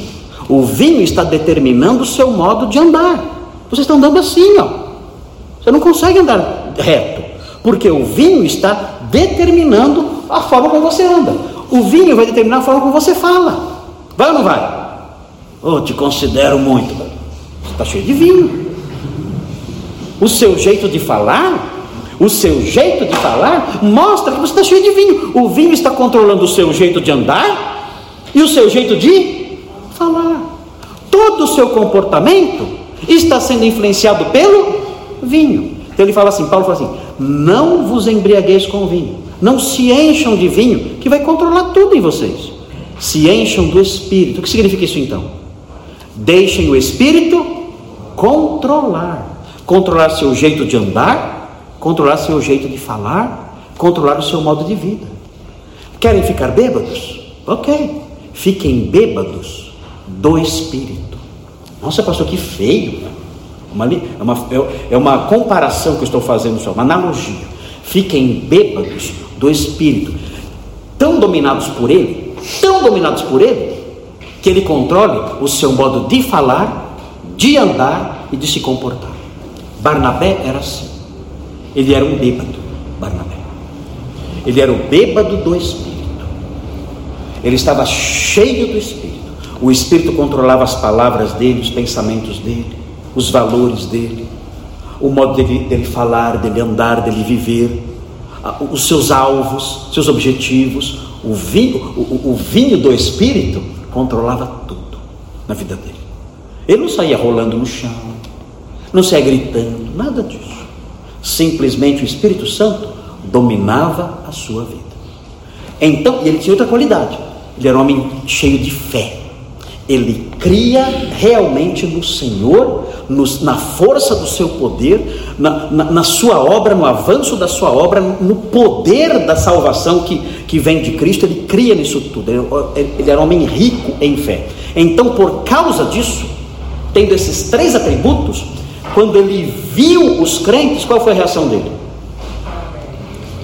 O vinho está determinando o seu modo de andar. Vocês estão andando assim, ó. Você não consegue andar reto, porque o vinho está determinando a forma como você anda. O vinho vai determinar a forma como você fala. Vai ou não vai? Oh, te considero muito. Você está cheio de vinho. O seu jeito de falar, o seu jeito de falar, mostra que você está cheio de vinho. O vinho está controlando o seu jeito de andar e o seu jeito de falar. Todo o seu comportamento está sendo influenciado pelo vinho. Então ele fala assim, Paulo fala assim: não vos embriagueis com vinho não se encham de vinho, que vai controlar tudo em vocês. Se encham do Espírito. O que significa isso então? Deixem o Espírito controlar. Controlar seu jeito de andar, controlar seu jeito de falar, controlar o seu modo de vida. Querem ficar bêbados? Ok. Fiquem bêbados do Espírito. Nossa, pastor, que feio. Uma, é, uma, é uma comparação que eu estou fazendo, só, uma analogia. Fiquem bêbados do espírito, tão dominados por ele, tão dominados por ele, que ele controle o seu modo de falar, de andar e de se comportar. Barnabé era assim. Ele era um bêbado, Barnabé. Ele era o bêbado do espírito. Ele estava cheio do espírito. O espírito controlava as palavras dele, os pensamentos dele, os valores dele, o modo dele, dele falar, dele andar, dele viver os seus alvos, seus objetivos. O vinho, o, o vinho do Espírito controlava tudo na vida dele. Ele não saía rolando no chão, não saía gritando, nada disso. Simplesmente o Espírito Santo dominava a sua vida. Então, e ele tinha outra qualidade. Ele era um homem cheio de fé. Ele cria realmente no Senhor, na força do seu poder, na, na, na, sua obra, no avanço da sua obra, no poder da salvação que, que vem de Cristo. Ele cria nisso tudo. Ele, ele era um homem rico em fé. Então, por causa disso, tendo esses três atributos, quando ele viu os crentes, qual foi a reação dele?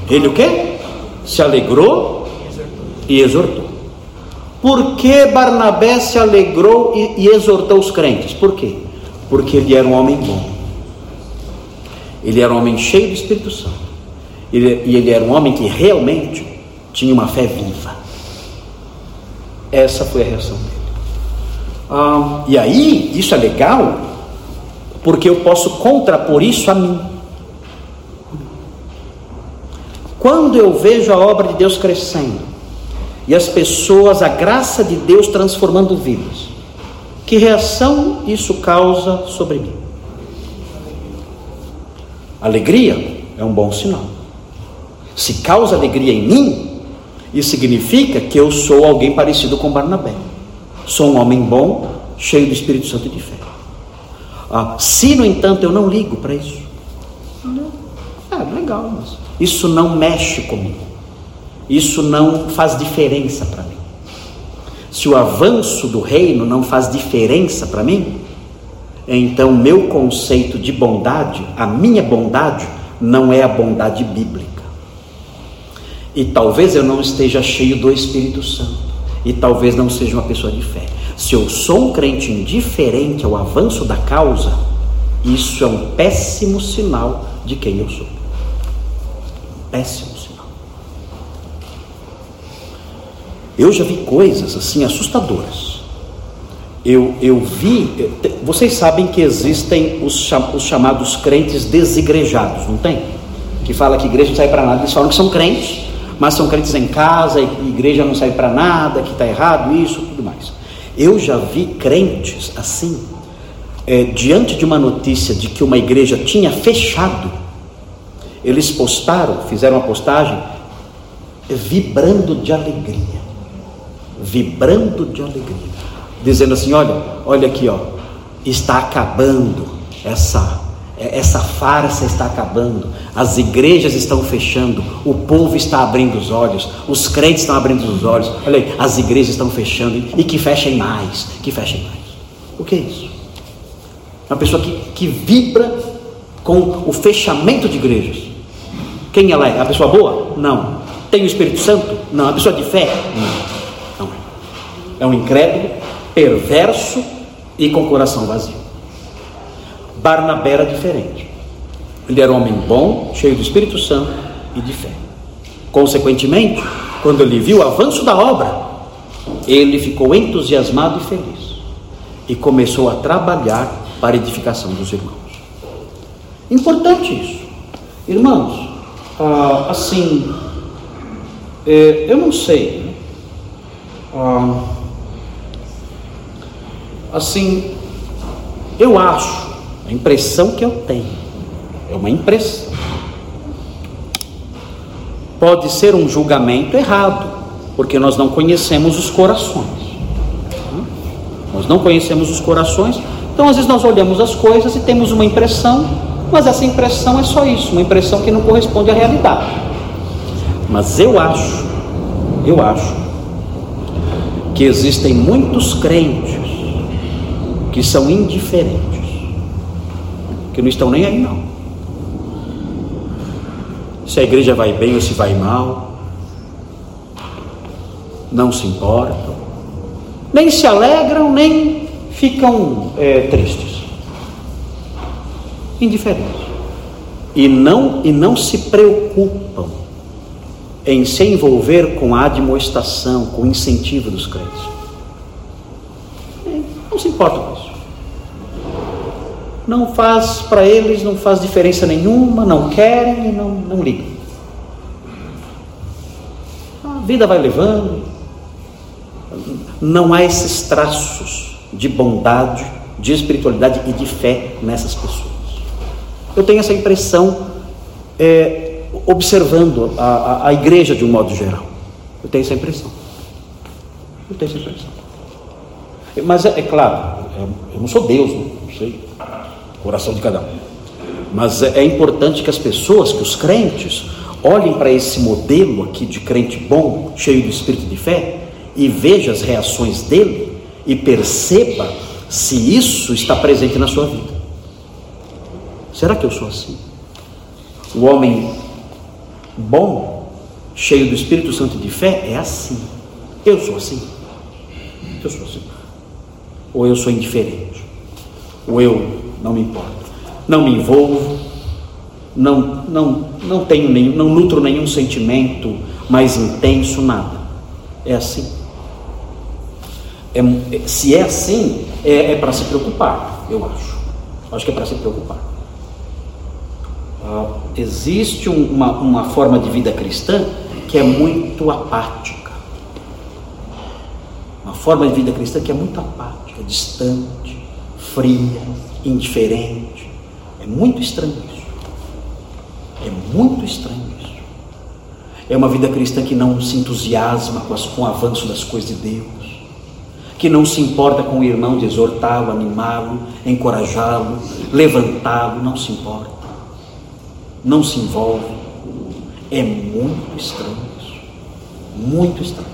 Ele o quê? Se alegrou e exortou. Por que Barnabé se alegrou e, e exortou os crentes? Por quê? Porque ele era um homem bom. Ele era um homem cheio do Espírito Santo. Ele, e ele era um homem que realmente tinha uma fé viva. Essa foi a reação dele. Ah, e aí, isso é legal, porque eu posso contrapor isso a mim. Quando eu vejo a obra de Deus crescendo, e as pessoas, a graça de Deus transformando vidas, que reação isso causa sobre mim? Alegria é um bom sinal. Se causa alegria em mim, isso significa que eu sou alguém parecido com Barnabé. Sou um homem bom, cheio do Espírito Santo e de fé. Ah, se, no entanto, eu não ligo para isso, é legal, mas isso não mexe comigo. Isso não faz diferença para mim. Se o avanço do reino não faz diferença para mim, então meu conceito de bondade, a minha bondade, não é a bondade bíblica. E talvez eu não esteja cheio do Espírito Santo. E talvez não seja uma pessoa de fé. Se eu sou um crente indiferente ao avanço da causa, isso é um péssimo sinal de quem eu sou. Péssimo sinal. Eu já vi coisas assim assustadoras. Eu, eu vi, vocês sabem que existem os, os chamados crentes desigrejados, não tem? Que fala que igreja não sai para nada, eles falam que são crentes, mas são crentes em casa, e igreja não sai para nada, que está errado, isso, tudo mais. Eu já vi crentes assim, é, diante de uma notícia de que uma igreja tinha fechado, eles postaram, fizeram uma postagem, vibrando de alegria, vibrando de alegria, dizendo assim: olha, olha aqui, ó, está acabando essa essa farsa está acabando, as igrejas estão fechando, o povo está abrindo os olhos, os crentes estão abrindo os olhos. Olha aí, as igrejas estão fechando e que fechem mais, que fechem mais. O que é isso? Uma pessoa que, que vibra com o fechamento de igrejas. Quem ela é? A pessoa boa? Não. Tem o Espírito Santo? Não. A pessoa de fé? Não é. Um incrédulo, perverso e com coração vazio. Barnabé era diferente. Ele era um homem bom, cheio do Espírito Santo e de fé. Consequentemente, quando ele viu o avanço da obra, ele ficou entusiasmado e feliz e começou a trabalhar para a edificação dos irmãos. Importante isso, irmãos. Ah, assim, é, eu não sei. Né? Ah, assim, eu acho a impressão que eu tenho. É uma impressão. Pode ser um julgamento errado, porque nós não conhecemos os corações. Nós não conhecemos os corações, então às vezes nós olhamos as coisas e temos uma impressão, mas essa impressão é só isso, uma impressão que não corresponde à realidade. Mas eu acho, eu acho, que existem muitos crentes que são indiferentes que não estão nem aí não. Se a igreja vai bem ou se vai mal, não se importam, nem se alegram, nem ficam é, tristes, indiferentes, e não e não se preocupam em se envolver com a admoestação, com o incentivo dos crentes. Não se importam com isso não faz para eles, não faz diferença nenhuma, não querem e não, não ligam. A vida vai levando, não há esses traços de bondade, de espiritualidade e de fé nessas pessoas. Eu tenho essa impressão é, observando a, a, a igreja de um modo geral. Eu tenho essa impressão. Eu tenho essa impressão. Mas é, é claro, eu não sou Deus, não sei coração de cada um. Mas é, é importante que as pessoas, que os crentes, olhem para esse modelo aqui de crente bom, cheio do espírito de fé, e veja as reações dele e perceba se isso está presente na sua vida. Será que eu sou assim? O homem bom, cheio do Espírito Santo de fé, é assim. Eu sou assim. Eu sou assim. Ou eu sou indiferente. O eu não me importa. Não me envolvo, não, não, não tenho nenhum, não nutro nenhum sentimento mais intenso, nada. É assim. É, se é assim, é, é para se preocupar, eu acho. Acho que é para se preocupar. Ah, existe um, uma, uma forma de vida cristã que é muito apática. Uma forma de vida cristã que é muito apática, distante, fria, indiferente. É muito estranho isso. É muito estranho isso. É uma vida cristã que não se entusiasma com, as, com o avanço das coisas de Deus, que não se importa com o irmão de exortá-lo, animá-lo, encorajá-lo, levantá-lo, não se importa, não se envolve. É muito estranho isso. Muito estranho.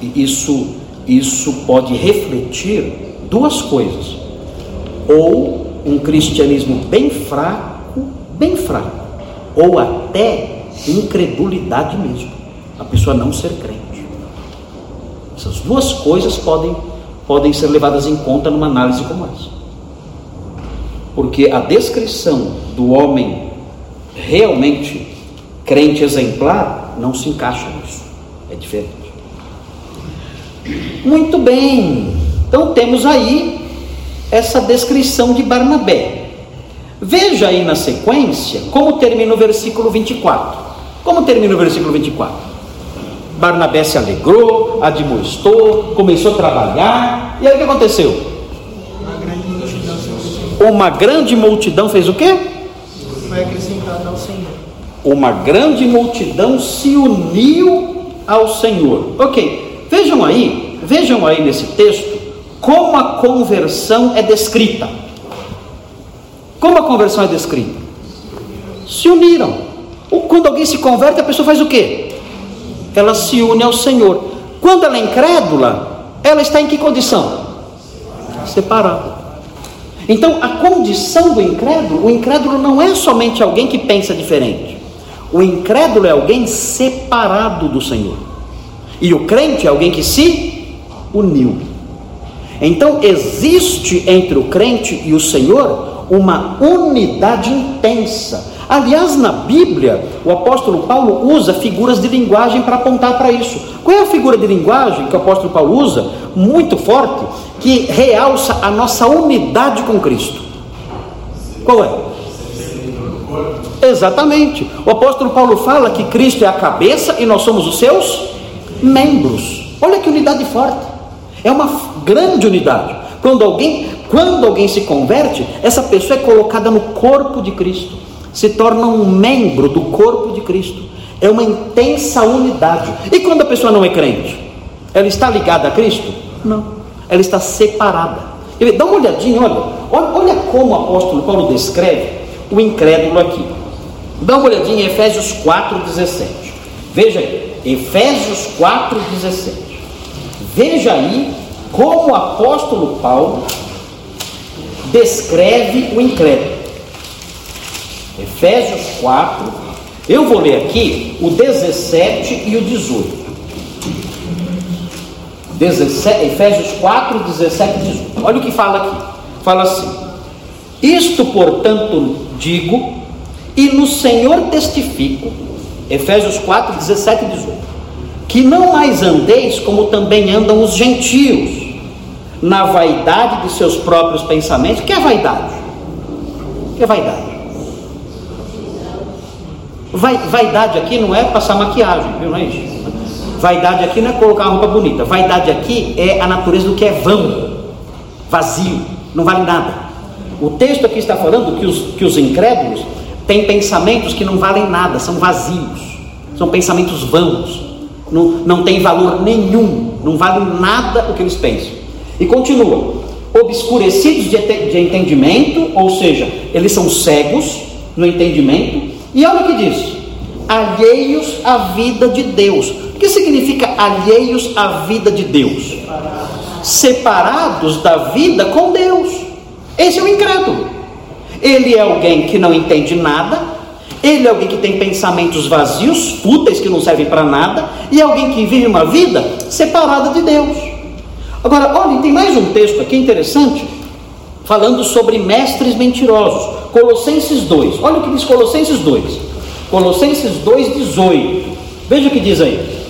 E isso, isso pode refletir duas coisas. Ou um cristianismo bem fraco, bem fraco, ou até incredulidade mesmo. A pessoa não ser crente. Essas duas coisas podem, podem ser levadas em conta numa análise como essa. Porque a descrição do homem realmente crente exemplar não se encaixa nisso. É diferente. Muito bem. Então temos aí essa descrição de Barnabé. Veja aí na sequência como termina o versículo 24. Como termina o versículo 24? Barnabé se alegrou, admoestou, começou a trabalhar, e aí o que aconteceu? Uma grande multidão fez o quê? Foi acrescentada ao Senhor. Uma grande multidão se uniu ao Senhor. Ok, vejam aí, vejam aí nesse texto como a conversão é descrita. Como a conversão é descrita? Se uniram. Quando alguém se converte, a pessoa faz o quê? Ela se une ao Senhor. Quando ela é incrédula, ela está em que condição? Separada. Então, a condição do incrédulo, o incrédulo não é somente alguém que pensa diferente. O incrédulo é alguém separado do Senhor. E o crente é alguém que se uniu. Então, existe entre o crente e o Senhor uma unidade intensa. Aliás, na Bíblia, o apóstolo Paulo usa figuras de linguagem para apontar para isso. Qual é a figura de linguagem que o apóstolo Paulo usa? Muito forte, que realça a nossa unidade com Cristo. Qual é? Exatamente. O apóstolo Paulo fala que Cristo é a cabeça e nós somos os seus membros. Olha que unidade forte. É uma grande unidade. Quando alguém, quando alguém se converte, essa pessoa é colocada no corpo de Cristo, se torna um membro do corpo de Cristo. É uma intensa unidade. E quando a pessoa não é crente, ela está ligada a Cristo? Não. Ela está separada. Dá uma olhadinha, olha, olha como o apóstolo Paulo descreve o incrédulo aqui. Dá uma olhadinha em Efésios 4,17. Veja aí, Efésios 4,17. Veja aí como o apóstolo Paulo descreve o incrédulo. Efésios 4, eu vou ler aqui o 17 e o 18. 17, Efésios 4, 17 e 18. Olha o que fala aqui. Fala assim: Isto, portanto, digo, e no Senhor testifico, Efésios 4, 17 e 18, que não mais andeis como também andam os gentios na vaidade de seus próprios pensamentos. O que é vaidade? O que é vaidade? Vai, vaidade aqui não é passar maquiagem, viu? Isso. Vaidade aqui não é colocar roupa bonita. Vaidade aqui é a natureza do que é vão, vazio, não vale nada. O texto aqui está falando que os, que os incrédulos têm pensamentos que não valem nada, são vazios, são pensamentos vãos, não, não tem valor nenhum, não vale nada o que eles pensam. E continua: obscurecidos de, entendimento, ou seja, eles são cegos no entendimento, e olha o que diz: alheios à vida de Deus. O que significa alheios à vida de Deus? Separados da vida com Deus. Esse é o incrédulo. Ele é alguém que não entende nada, ele é alguém que tem pensamentos vazios, fúteis que não servem para nada, e é alguém que vive uma vida separada de Deus. Agora, olhem, tem mais um texto aqui interessante. falando sobre mestres mentirosos. Colossenses 2, olha o que diz Colossenses 2. Colossenses 2, 18. Veja o que diz aí.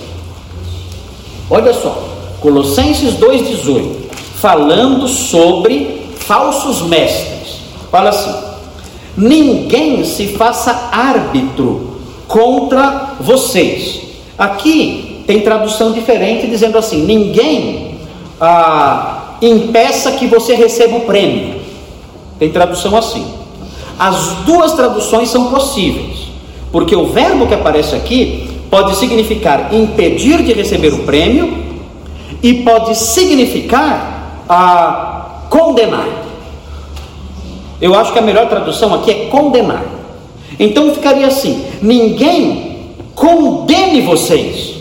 Olha só, Colossenses 2, 18. Falando sobre falsos mestres. Fala assim: ninguém se faça árbitro contra vocês. Aqui tem tradução diferente dizendo assim: ninguém ah, impeça que você receba o prêmio. Tem tradução assim. As duas traduções são possíveis, porque o verbo que aparece aqui pode significar impedir de receber o prêmio e pode significar ah, condenar. Eu acho que a melhor tradução aqui é condenar. Então ficaria assim: ninguém condene vocês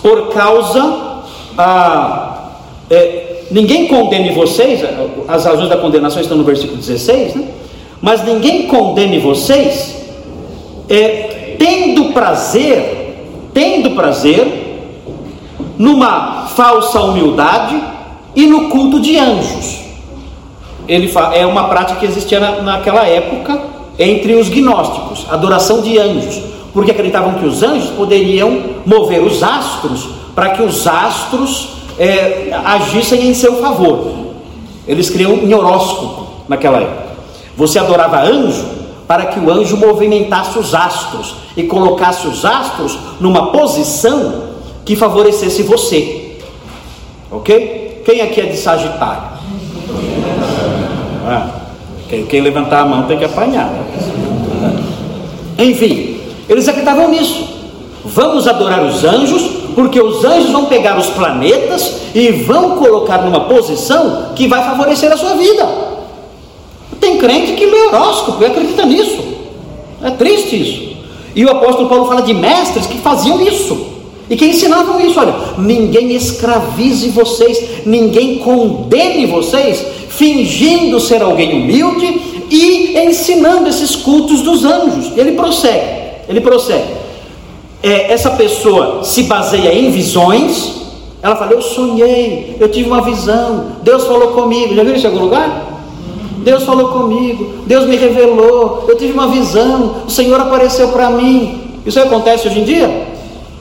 por causa. Ah, é, ninguém condene vocês, as razões da condenação estão no versículo 16, né? mas ninguém condene vocês é, tendo prazer, tendo prazer numa falsa humildade e no culto de anjos ele é uma prática que existia na, naquela época entre os gnósticos, adoração de anjos, porque acreditavam que os anjos poderiam mover os astros para que os astros é, agissem em seu favor. Eles criam em horóscopo naquela época. Você adorava anjo para que o anjo movimentasse os astros e colocasse os astros numa posição que favorecesse você. Ok? Quem aqui é de Sagitário? Ah, quem, quem levantar a mão tem que apanhar. Enfim, eles acreditavam nisso. Vamos adorar os anjos, porque os anjos vão pegar os planetas e vão colocar numa posição que vai favorecer a sua vida. Tem crente que lê horóscopo e acredita nisso. É triste isso. E o apóstolo Paulo fala de mestres que faziam isso. E que ensinavam isso, olha, ninguém escravize vocês, ninguém condene vocês, fingindo ser alguém humilde e ensinando esses cultos dos anjos. Ele prossegue, ele prossegue. É, essa pessoa se baseia em visões. Ela fala: Eu sonhei, eu tive uma visão, Deus falou comigo. Já viu isso em algum lugar? Deus falou comigo, Deus me revelou, eu tive uma visão, o Senhor apareceu para mim. Isso acontece hoje em dia?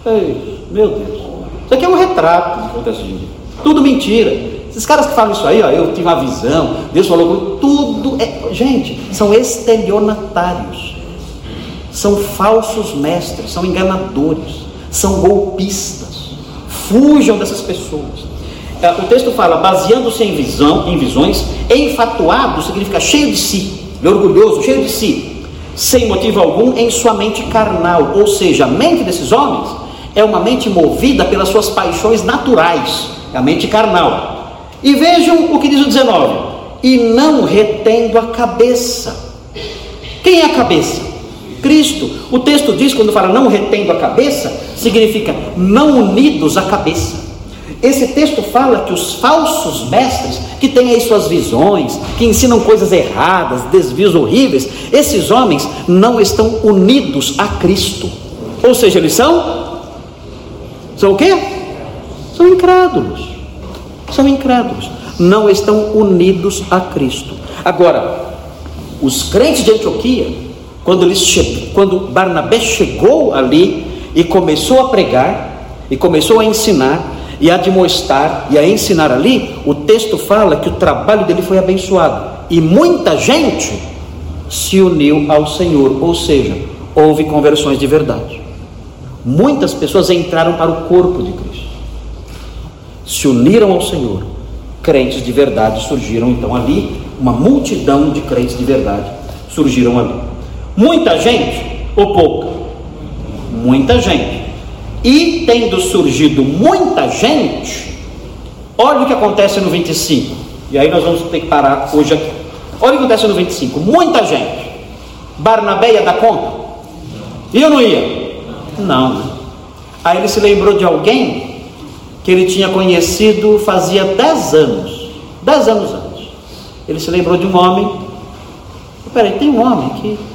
Ei, meu Deus, isso aqui é um retrato do que acontece hoje em dia. Tudo mentira. Esses caras que falam isso aí, ó, eu tive uma visão, Deus falou comigo, tudo é. Gente, são estelionatários, são falsos mestres, são enganadores, são golpistas. Fujam dessas pessoas. É, o texto fala, baseando-se em visão, em visões, enfatuado significa cheio de si, orgulhoso, cheio de si, sem motivo algum em sua mente carnal, ou seja, a mente desses homens é uma mente movida pelas suas paixões naturais, é a mente carnal. E vejam o que diz o 19: e não retendo a cabeça. Quem é a cabeça? Cristo. O texto diz, quando fala não retendo a cabeça, significa não unidos à cabeça. Esse texto fala que os falsos mestres, que têm aí suas visões, que ensinam coisas erradas, desvios horríveis, esses homens não estão unidos a Cristo. Ou seja, eles são. São o quê? São incrédulos são incrédulos, não estão unidos a Cristo. Agora, os crentes de Antioquia, quando, eles che... quando Barnabé chegou ali e começou a pregar, e começou a ensinar, e a demonstrar e a ensinar ali, o texto fala que o trabalho dele foi abençoado, e muita gente se uniu ao Senhor, ou seja, houve conversões de verdade. Muitas pessoas entraram para o corpo de Cristo se uniram ao Senhor. Crentes de verdade surgiram então ali, uma multidão de crentes de verdade surgiram ali. Muita gente ou pouca? Muita gente. E tendo surgido muita gente, olha o que acontece no 25. E aí nós vamos ter que parar hoje aqui. Olha o que acontece no 25. Muita gente. Barnabé ia dar conta? E eu não ia? Não. Aí ele se lembrou de alguém que ele tinha conhecido fazia dez anos, dez anos antes. Ele se lembrou de um homem. Peraí, tem um homem que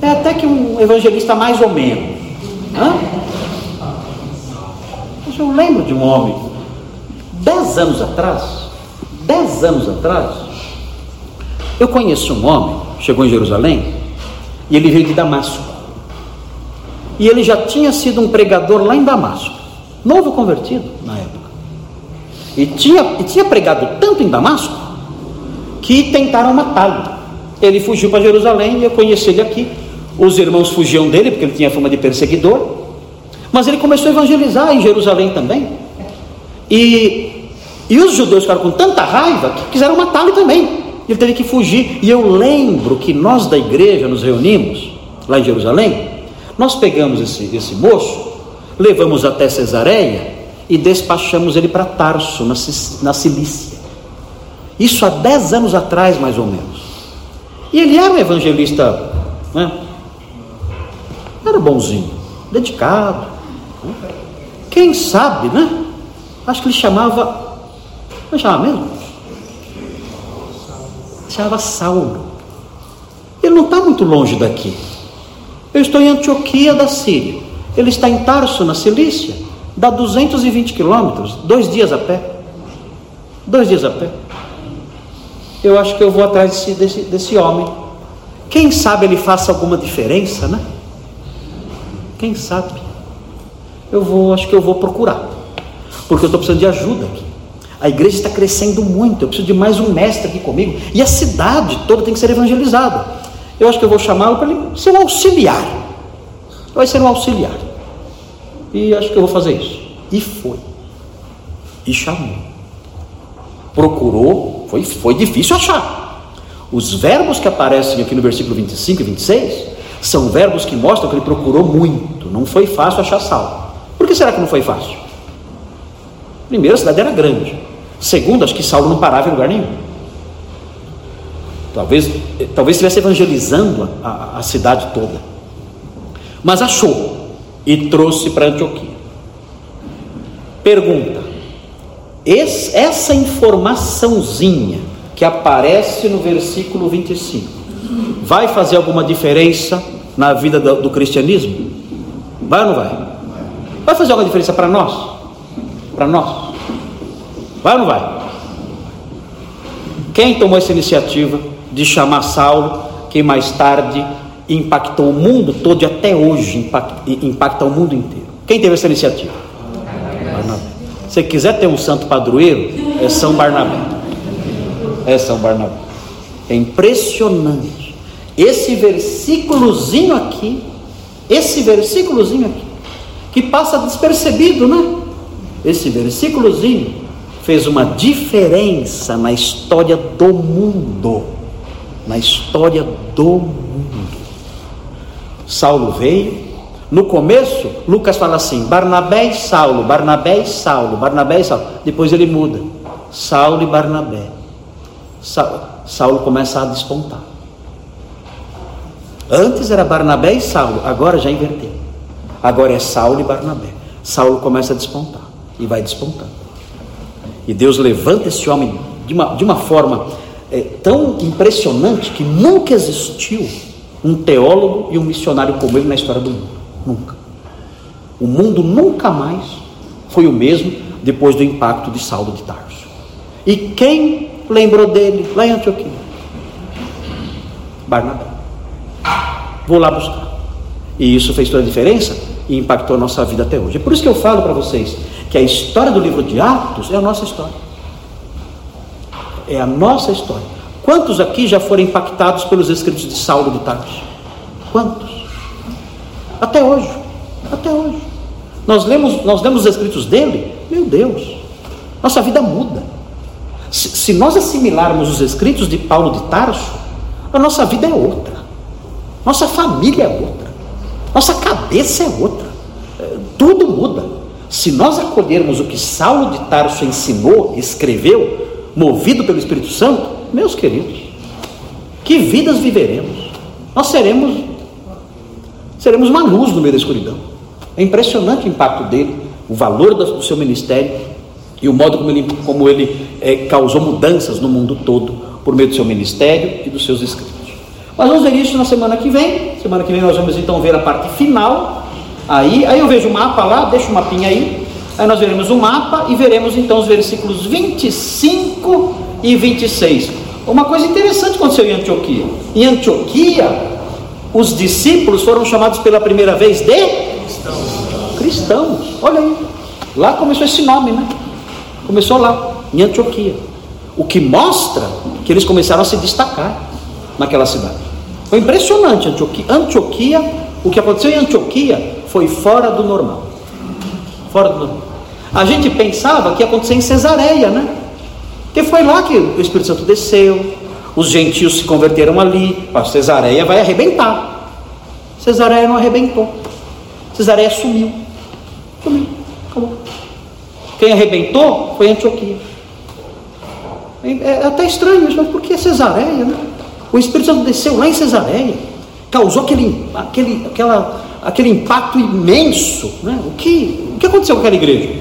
é até que um evangelista mais ou menos. Hã? Mas eu lembro de um homem, dez anos atrás, dez anos atrás, eu conheço um homem, chegou em Jerusalém, e ele veio de Damasco. E ele já tinha sido um pregador lá em Damasco, novo convertido na época. E tinha, e tinha pregado tanto em Damasco que tentaram matá-lo. Ele fugiu para Jerusalém e eu conheci ele aqui. Os irmãos fugiam dele porque ele tinha fama de perseguidor. Mas ele começou a evangelizar em Jerusalém também. E, e os judeus ficaram com tanta raiva que quiseram matá-lo também. Ele teve que fugir. E eu lembro que nós da igreja nos reunimos lá em Jerusalém. Nós pegamos esse, esse moço, levamos até Cesareia e despachamos ele para Tarso, na, na Cilícia. Isso há dez anos atrás, mais ou menos. E ele era um evangelista, né? Era bonzinho, dedicado. Quem sabe, né? Acho que ele chamava. É chamava mesmo? Chamava Saulo. Ele não está muito longe daqui. Eu estou em Antioquia da Síria. Ele está em Tarso, na Cilícia. Dá 220 quilômetros, dois dias a pé. Dois dias a pé. Eu acho que eu vou atrás desse, desse, desse homem. Quem sabe ele faça alguma diferença, né? Quem sabe? Eu vou, acho que eu vou procurar porque eu estou precisando de ajuda aqui. A igreja está crescendo muito, eu preciso de mais um mestre aqui comigo, e a cidade toda tem que ser evangelizada. Eu acho que eu vou chamá-lo para ele ser um auxiliar. Vai ser um auxiliar. E acho que eu vou fazer isso. E foi. E chamou. Procurou, foi, foi difícil achar. Os verbos que aparecem aqui no versículo 25 e 26 são verbos que mostram que ele procurou muito. Não foi fácil achar Saulo. Por que será que não foi fácil? Primeiro, a cidade era grande. Segundo, acho que Saulo não parava em lugar nenhum. Talvez, talvez estivesse evangelizando a, a cidade toda. Mas achou e trouxe para Antioquia. Pergunta: esse, essa informaçãozinha que aparece no versículo 25 vai fazer alguma diferença na vida do, do cristianismo? Vai ou não vai? Vai fazer alguma diferença para nós? para nós? Vai ou não vai? Quem tomou essa iniciativa de chamar Saulo, que mais tarde impactou o mundo todo e até hoje impacta, impacta o mundo inteiro? Quem teve essa iniciativa? Barnabé. Se quiser ter um santo padroeiro, é São Barnabé. É São Barnabé. É impressionante. Esse versículozinho aqui, esse versículozinho aqui, que passa despercebido, né? esse versículozinho fez uma diferença na história do mundo. Na história do mundo. Saulo veio. No começo, Lucas fala assim: Barnabé e Saulo, Barnabé e Saulo, Barnabé e Saulo. Depois ele muda: Saulo e Barnabé. Saulo começa a despontar. Antes era Barnabé e Saulo, agora já inverteu. Agora é Saulo e Barnabé. Saulo começa a despontar e vai despontando. E Deus levanta esse homem de uma, de uma forma é, tão impressionante que nunca existiu um teólogo e um missionário como ele na história do mundo. Nunca. O mundo nunca mais foi o mesmo depois do impacto de Saulo de Tarso. E quem lembrou dele lá em Antioquia? Barnabé. Vou lá buscar. E isso fez toda a diferença e impactou a nossa vida até hoje. É por isso que eu falo para vocês que a história do livro de Atos é a nossa história. É a nossa história. Quantos aqui já foram impactados pelos escritos de Saulo de Tarso? Quantos? Até hoje. Até hoje. Nós lemos, nós lemos os escritos dele, meu Deus, nossa vida muda. Se, se nós assimilarmos os escritos de Paulo de Tarso, a nossa vida é outra, nossa família é outra, nossa cabeça é outra, é, tudo muda. Se nós acolhermos o que Saulo de Tarso ensinou, escreveu, movido pelo Espírito Santo, meus queridos, que vidas viveremos? Nós seremos seremos uma luz no meio da escuridão. É impressionante o impacto dele, o valor do seu ministério e o modo como ele, como ele é, causou mudanças no mundo todo por meio do seu ministério e dos seus escritos. Mas vamos ver isso na semana que vem. Semana que vem nós vamos então ver a parte final Aí, aí eu vejo o mapa lá, deixa o mapinha aí. Aí nós veremos o mapa e veremos então os versículos 25 e 26. Uma coisa interessante aconteceu em Antioquia. Em Antioquia, os discípulos foram chamados pela primeira vez de cristãos. cristãos. Olha aí. Lá começou esse nome, né? Começou lá, em Antioquia. O que mostra que eles começaram a se destacar naquela cidade. Foi impressionante Antioquia. Antioquia, o que aconteceu em Antioquia foi fora do normal. Fora do normal. A gente pensava que ia acontecer em Cesareia, né? Porque foi lá que o Espírito Santo desceu, os gentios se converteram ali, a Cesareia vai arrebentar. Cesareia não arrebentou. Cesareia sumiu. Sumiu. Acabou. Quem arrebentou foi Antioquia. É até estranho isso, mas por que Cesareia, né? O Espírito Santo desceu lá em Cesareia, causou aquele, aquele, aquela, aquele impacto imenso. Né? O, que, o que aconteceu com aquela igreja?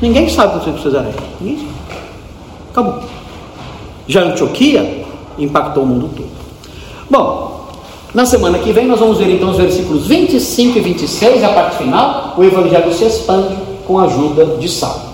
Ninguém sabe o que aconteceu com Cesareia. Ninguém sabe. Acabou. Já Antioquia impactou o mundo todo. Bom, na semana que vem nós vamos ver então os versículos 25 e 26, a parte final, o evangelho se expande com a ajuda de Saulo.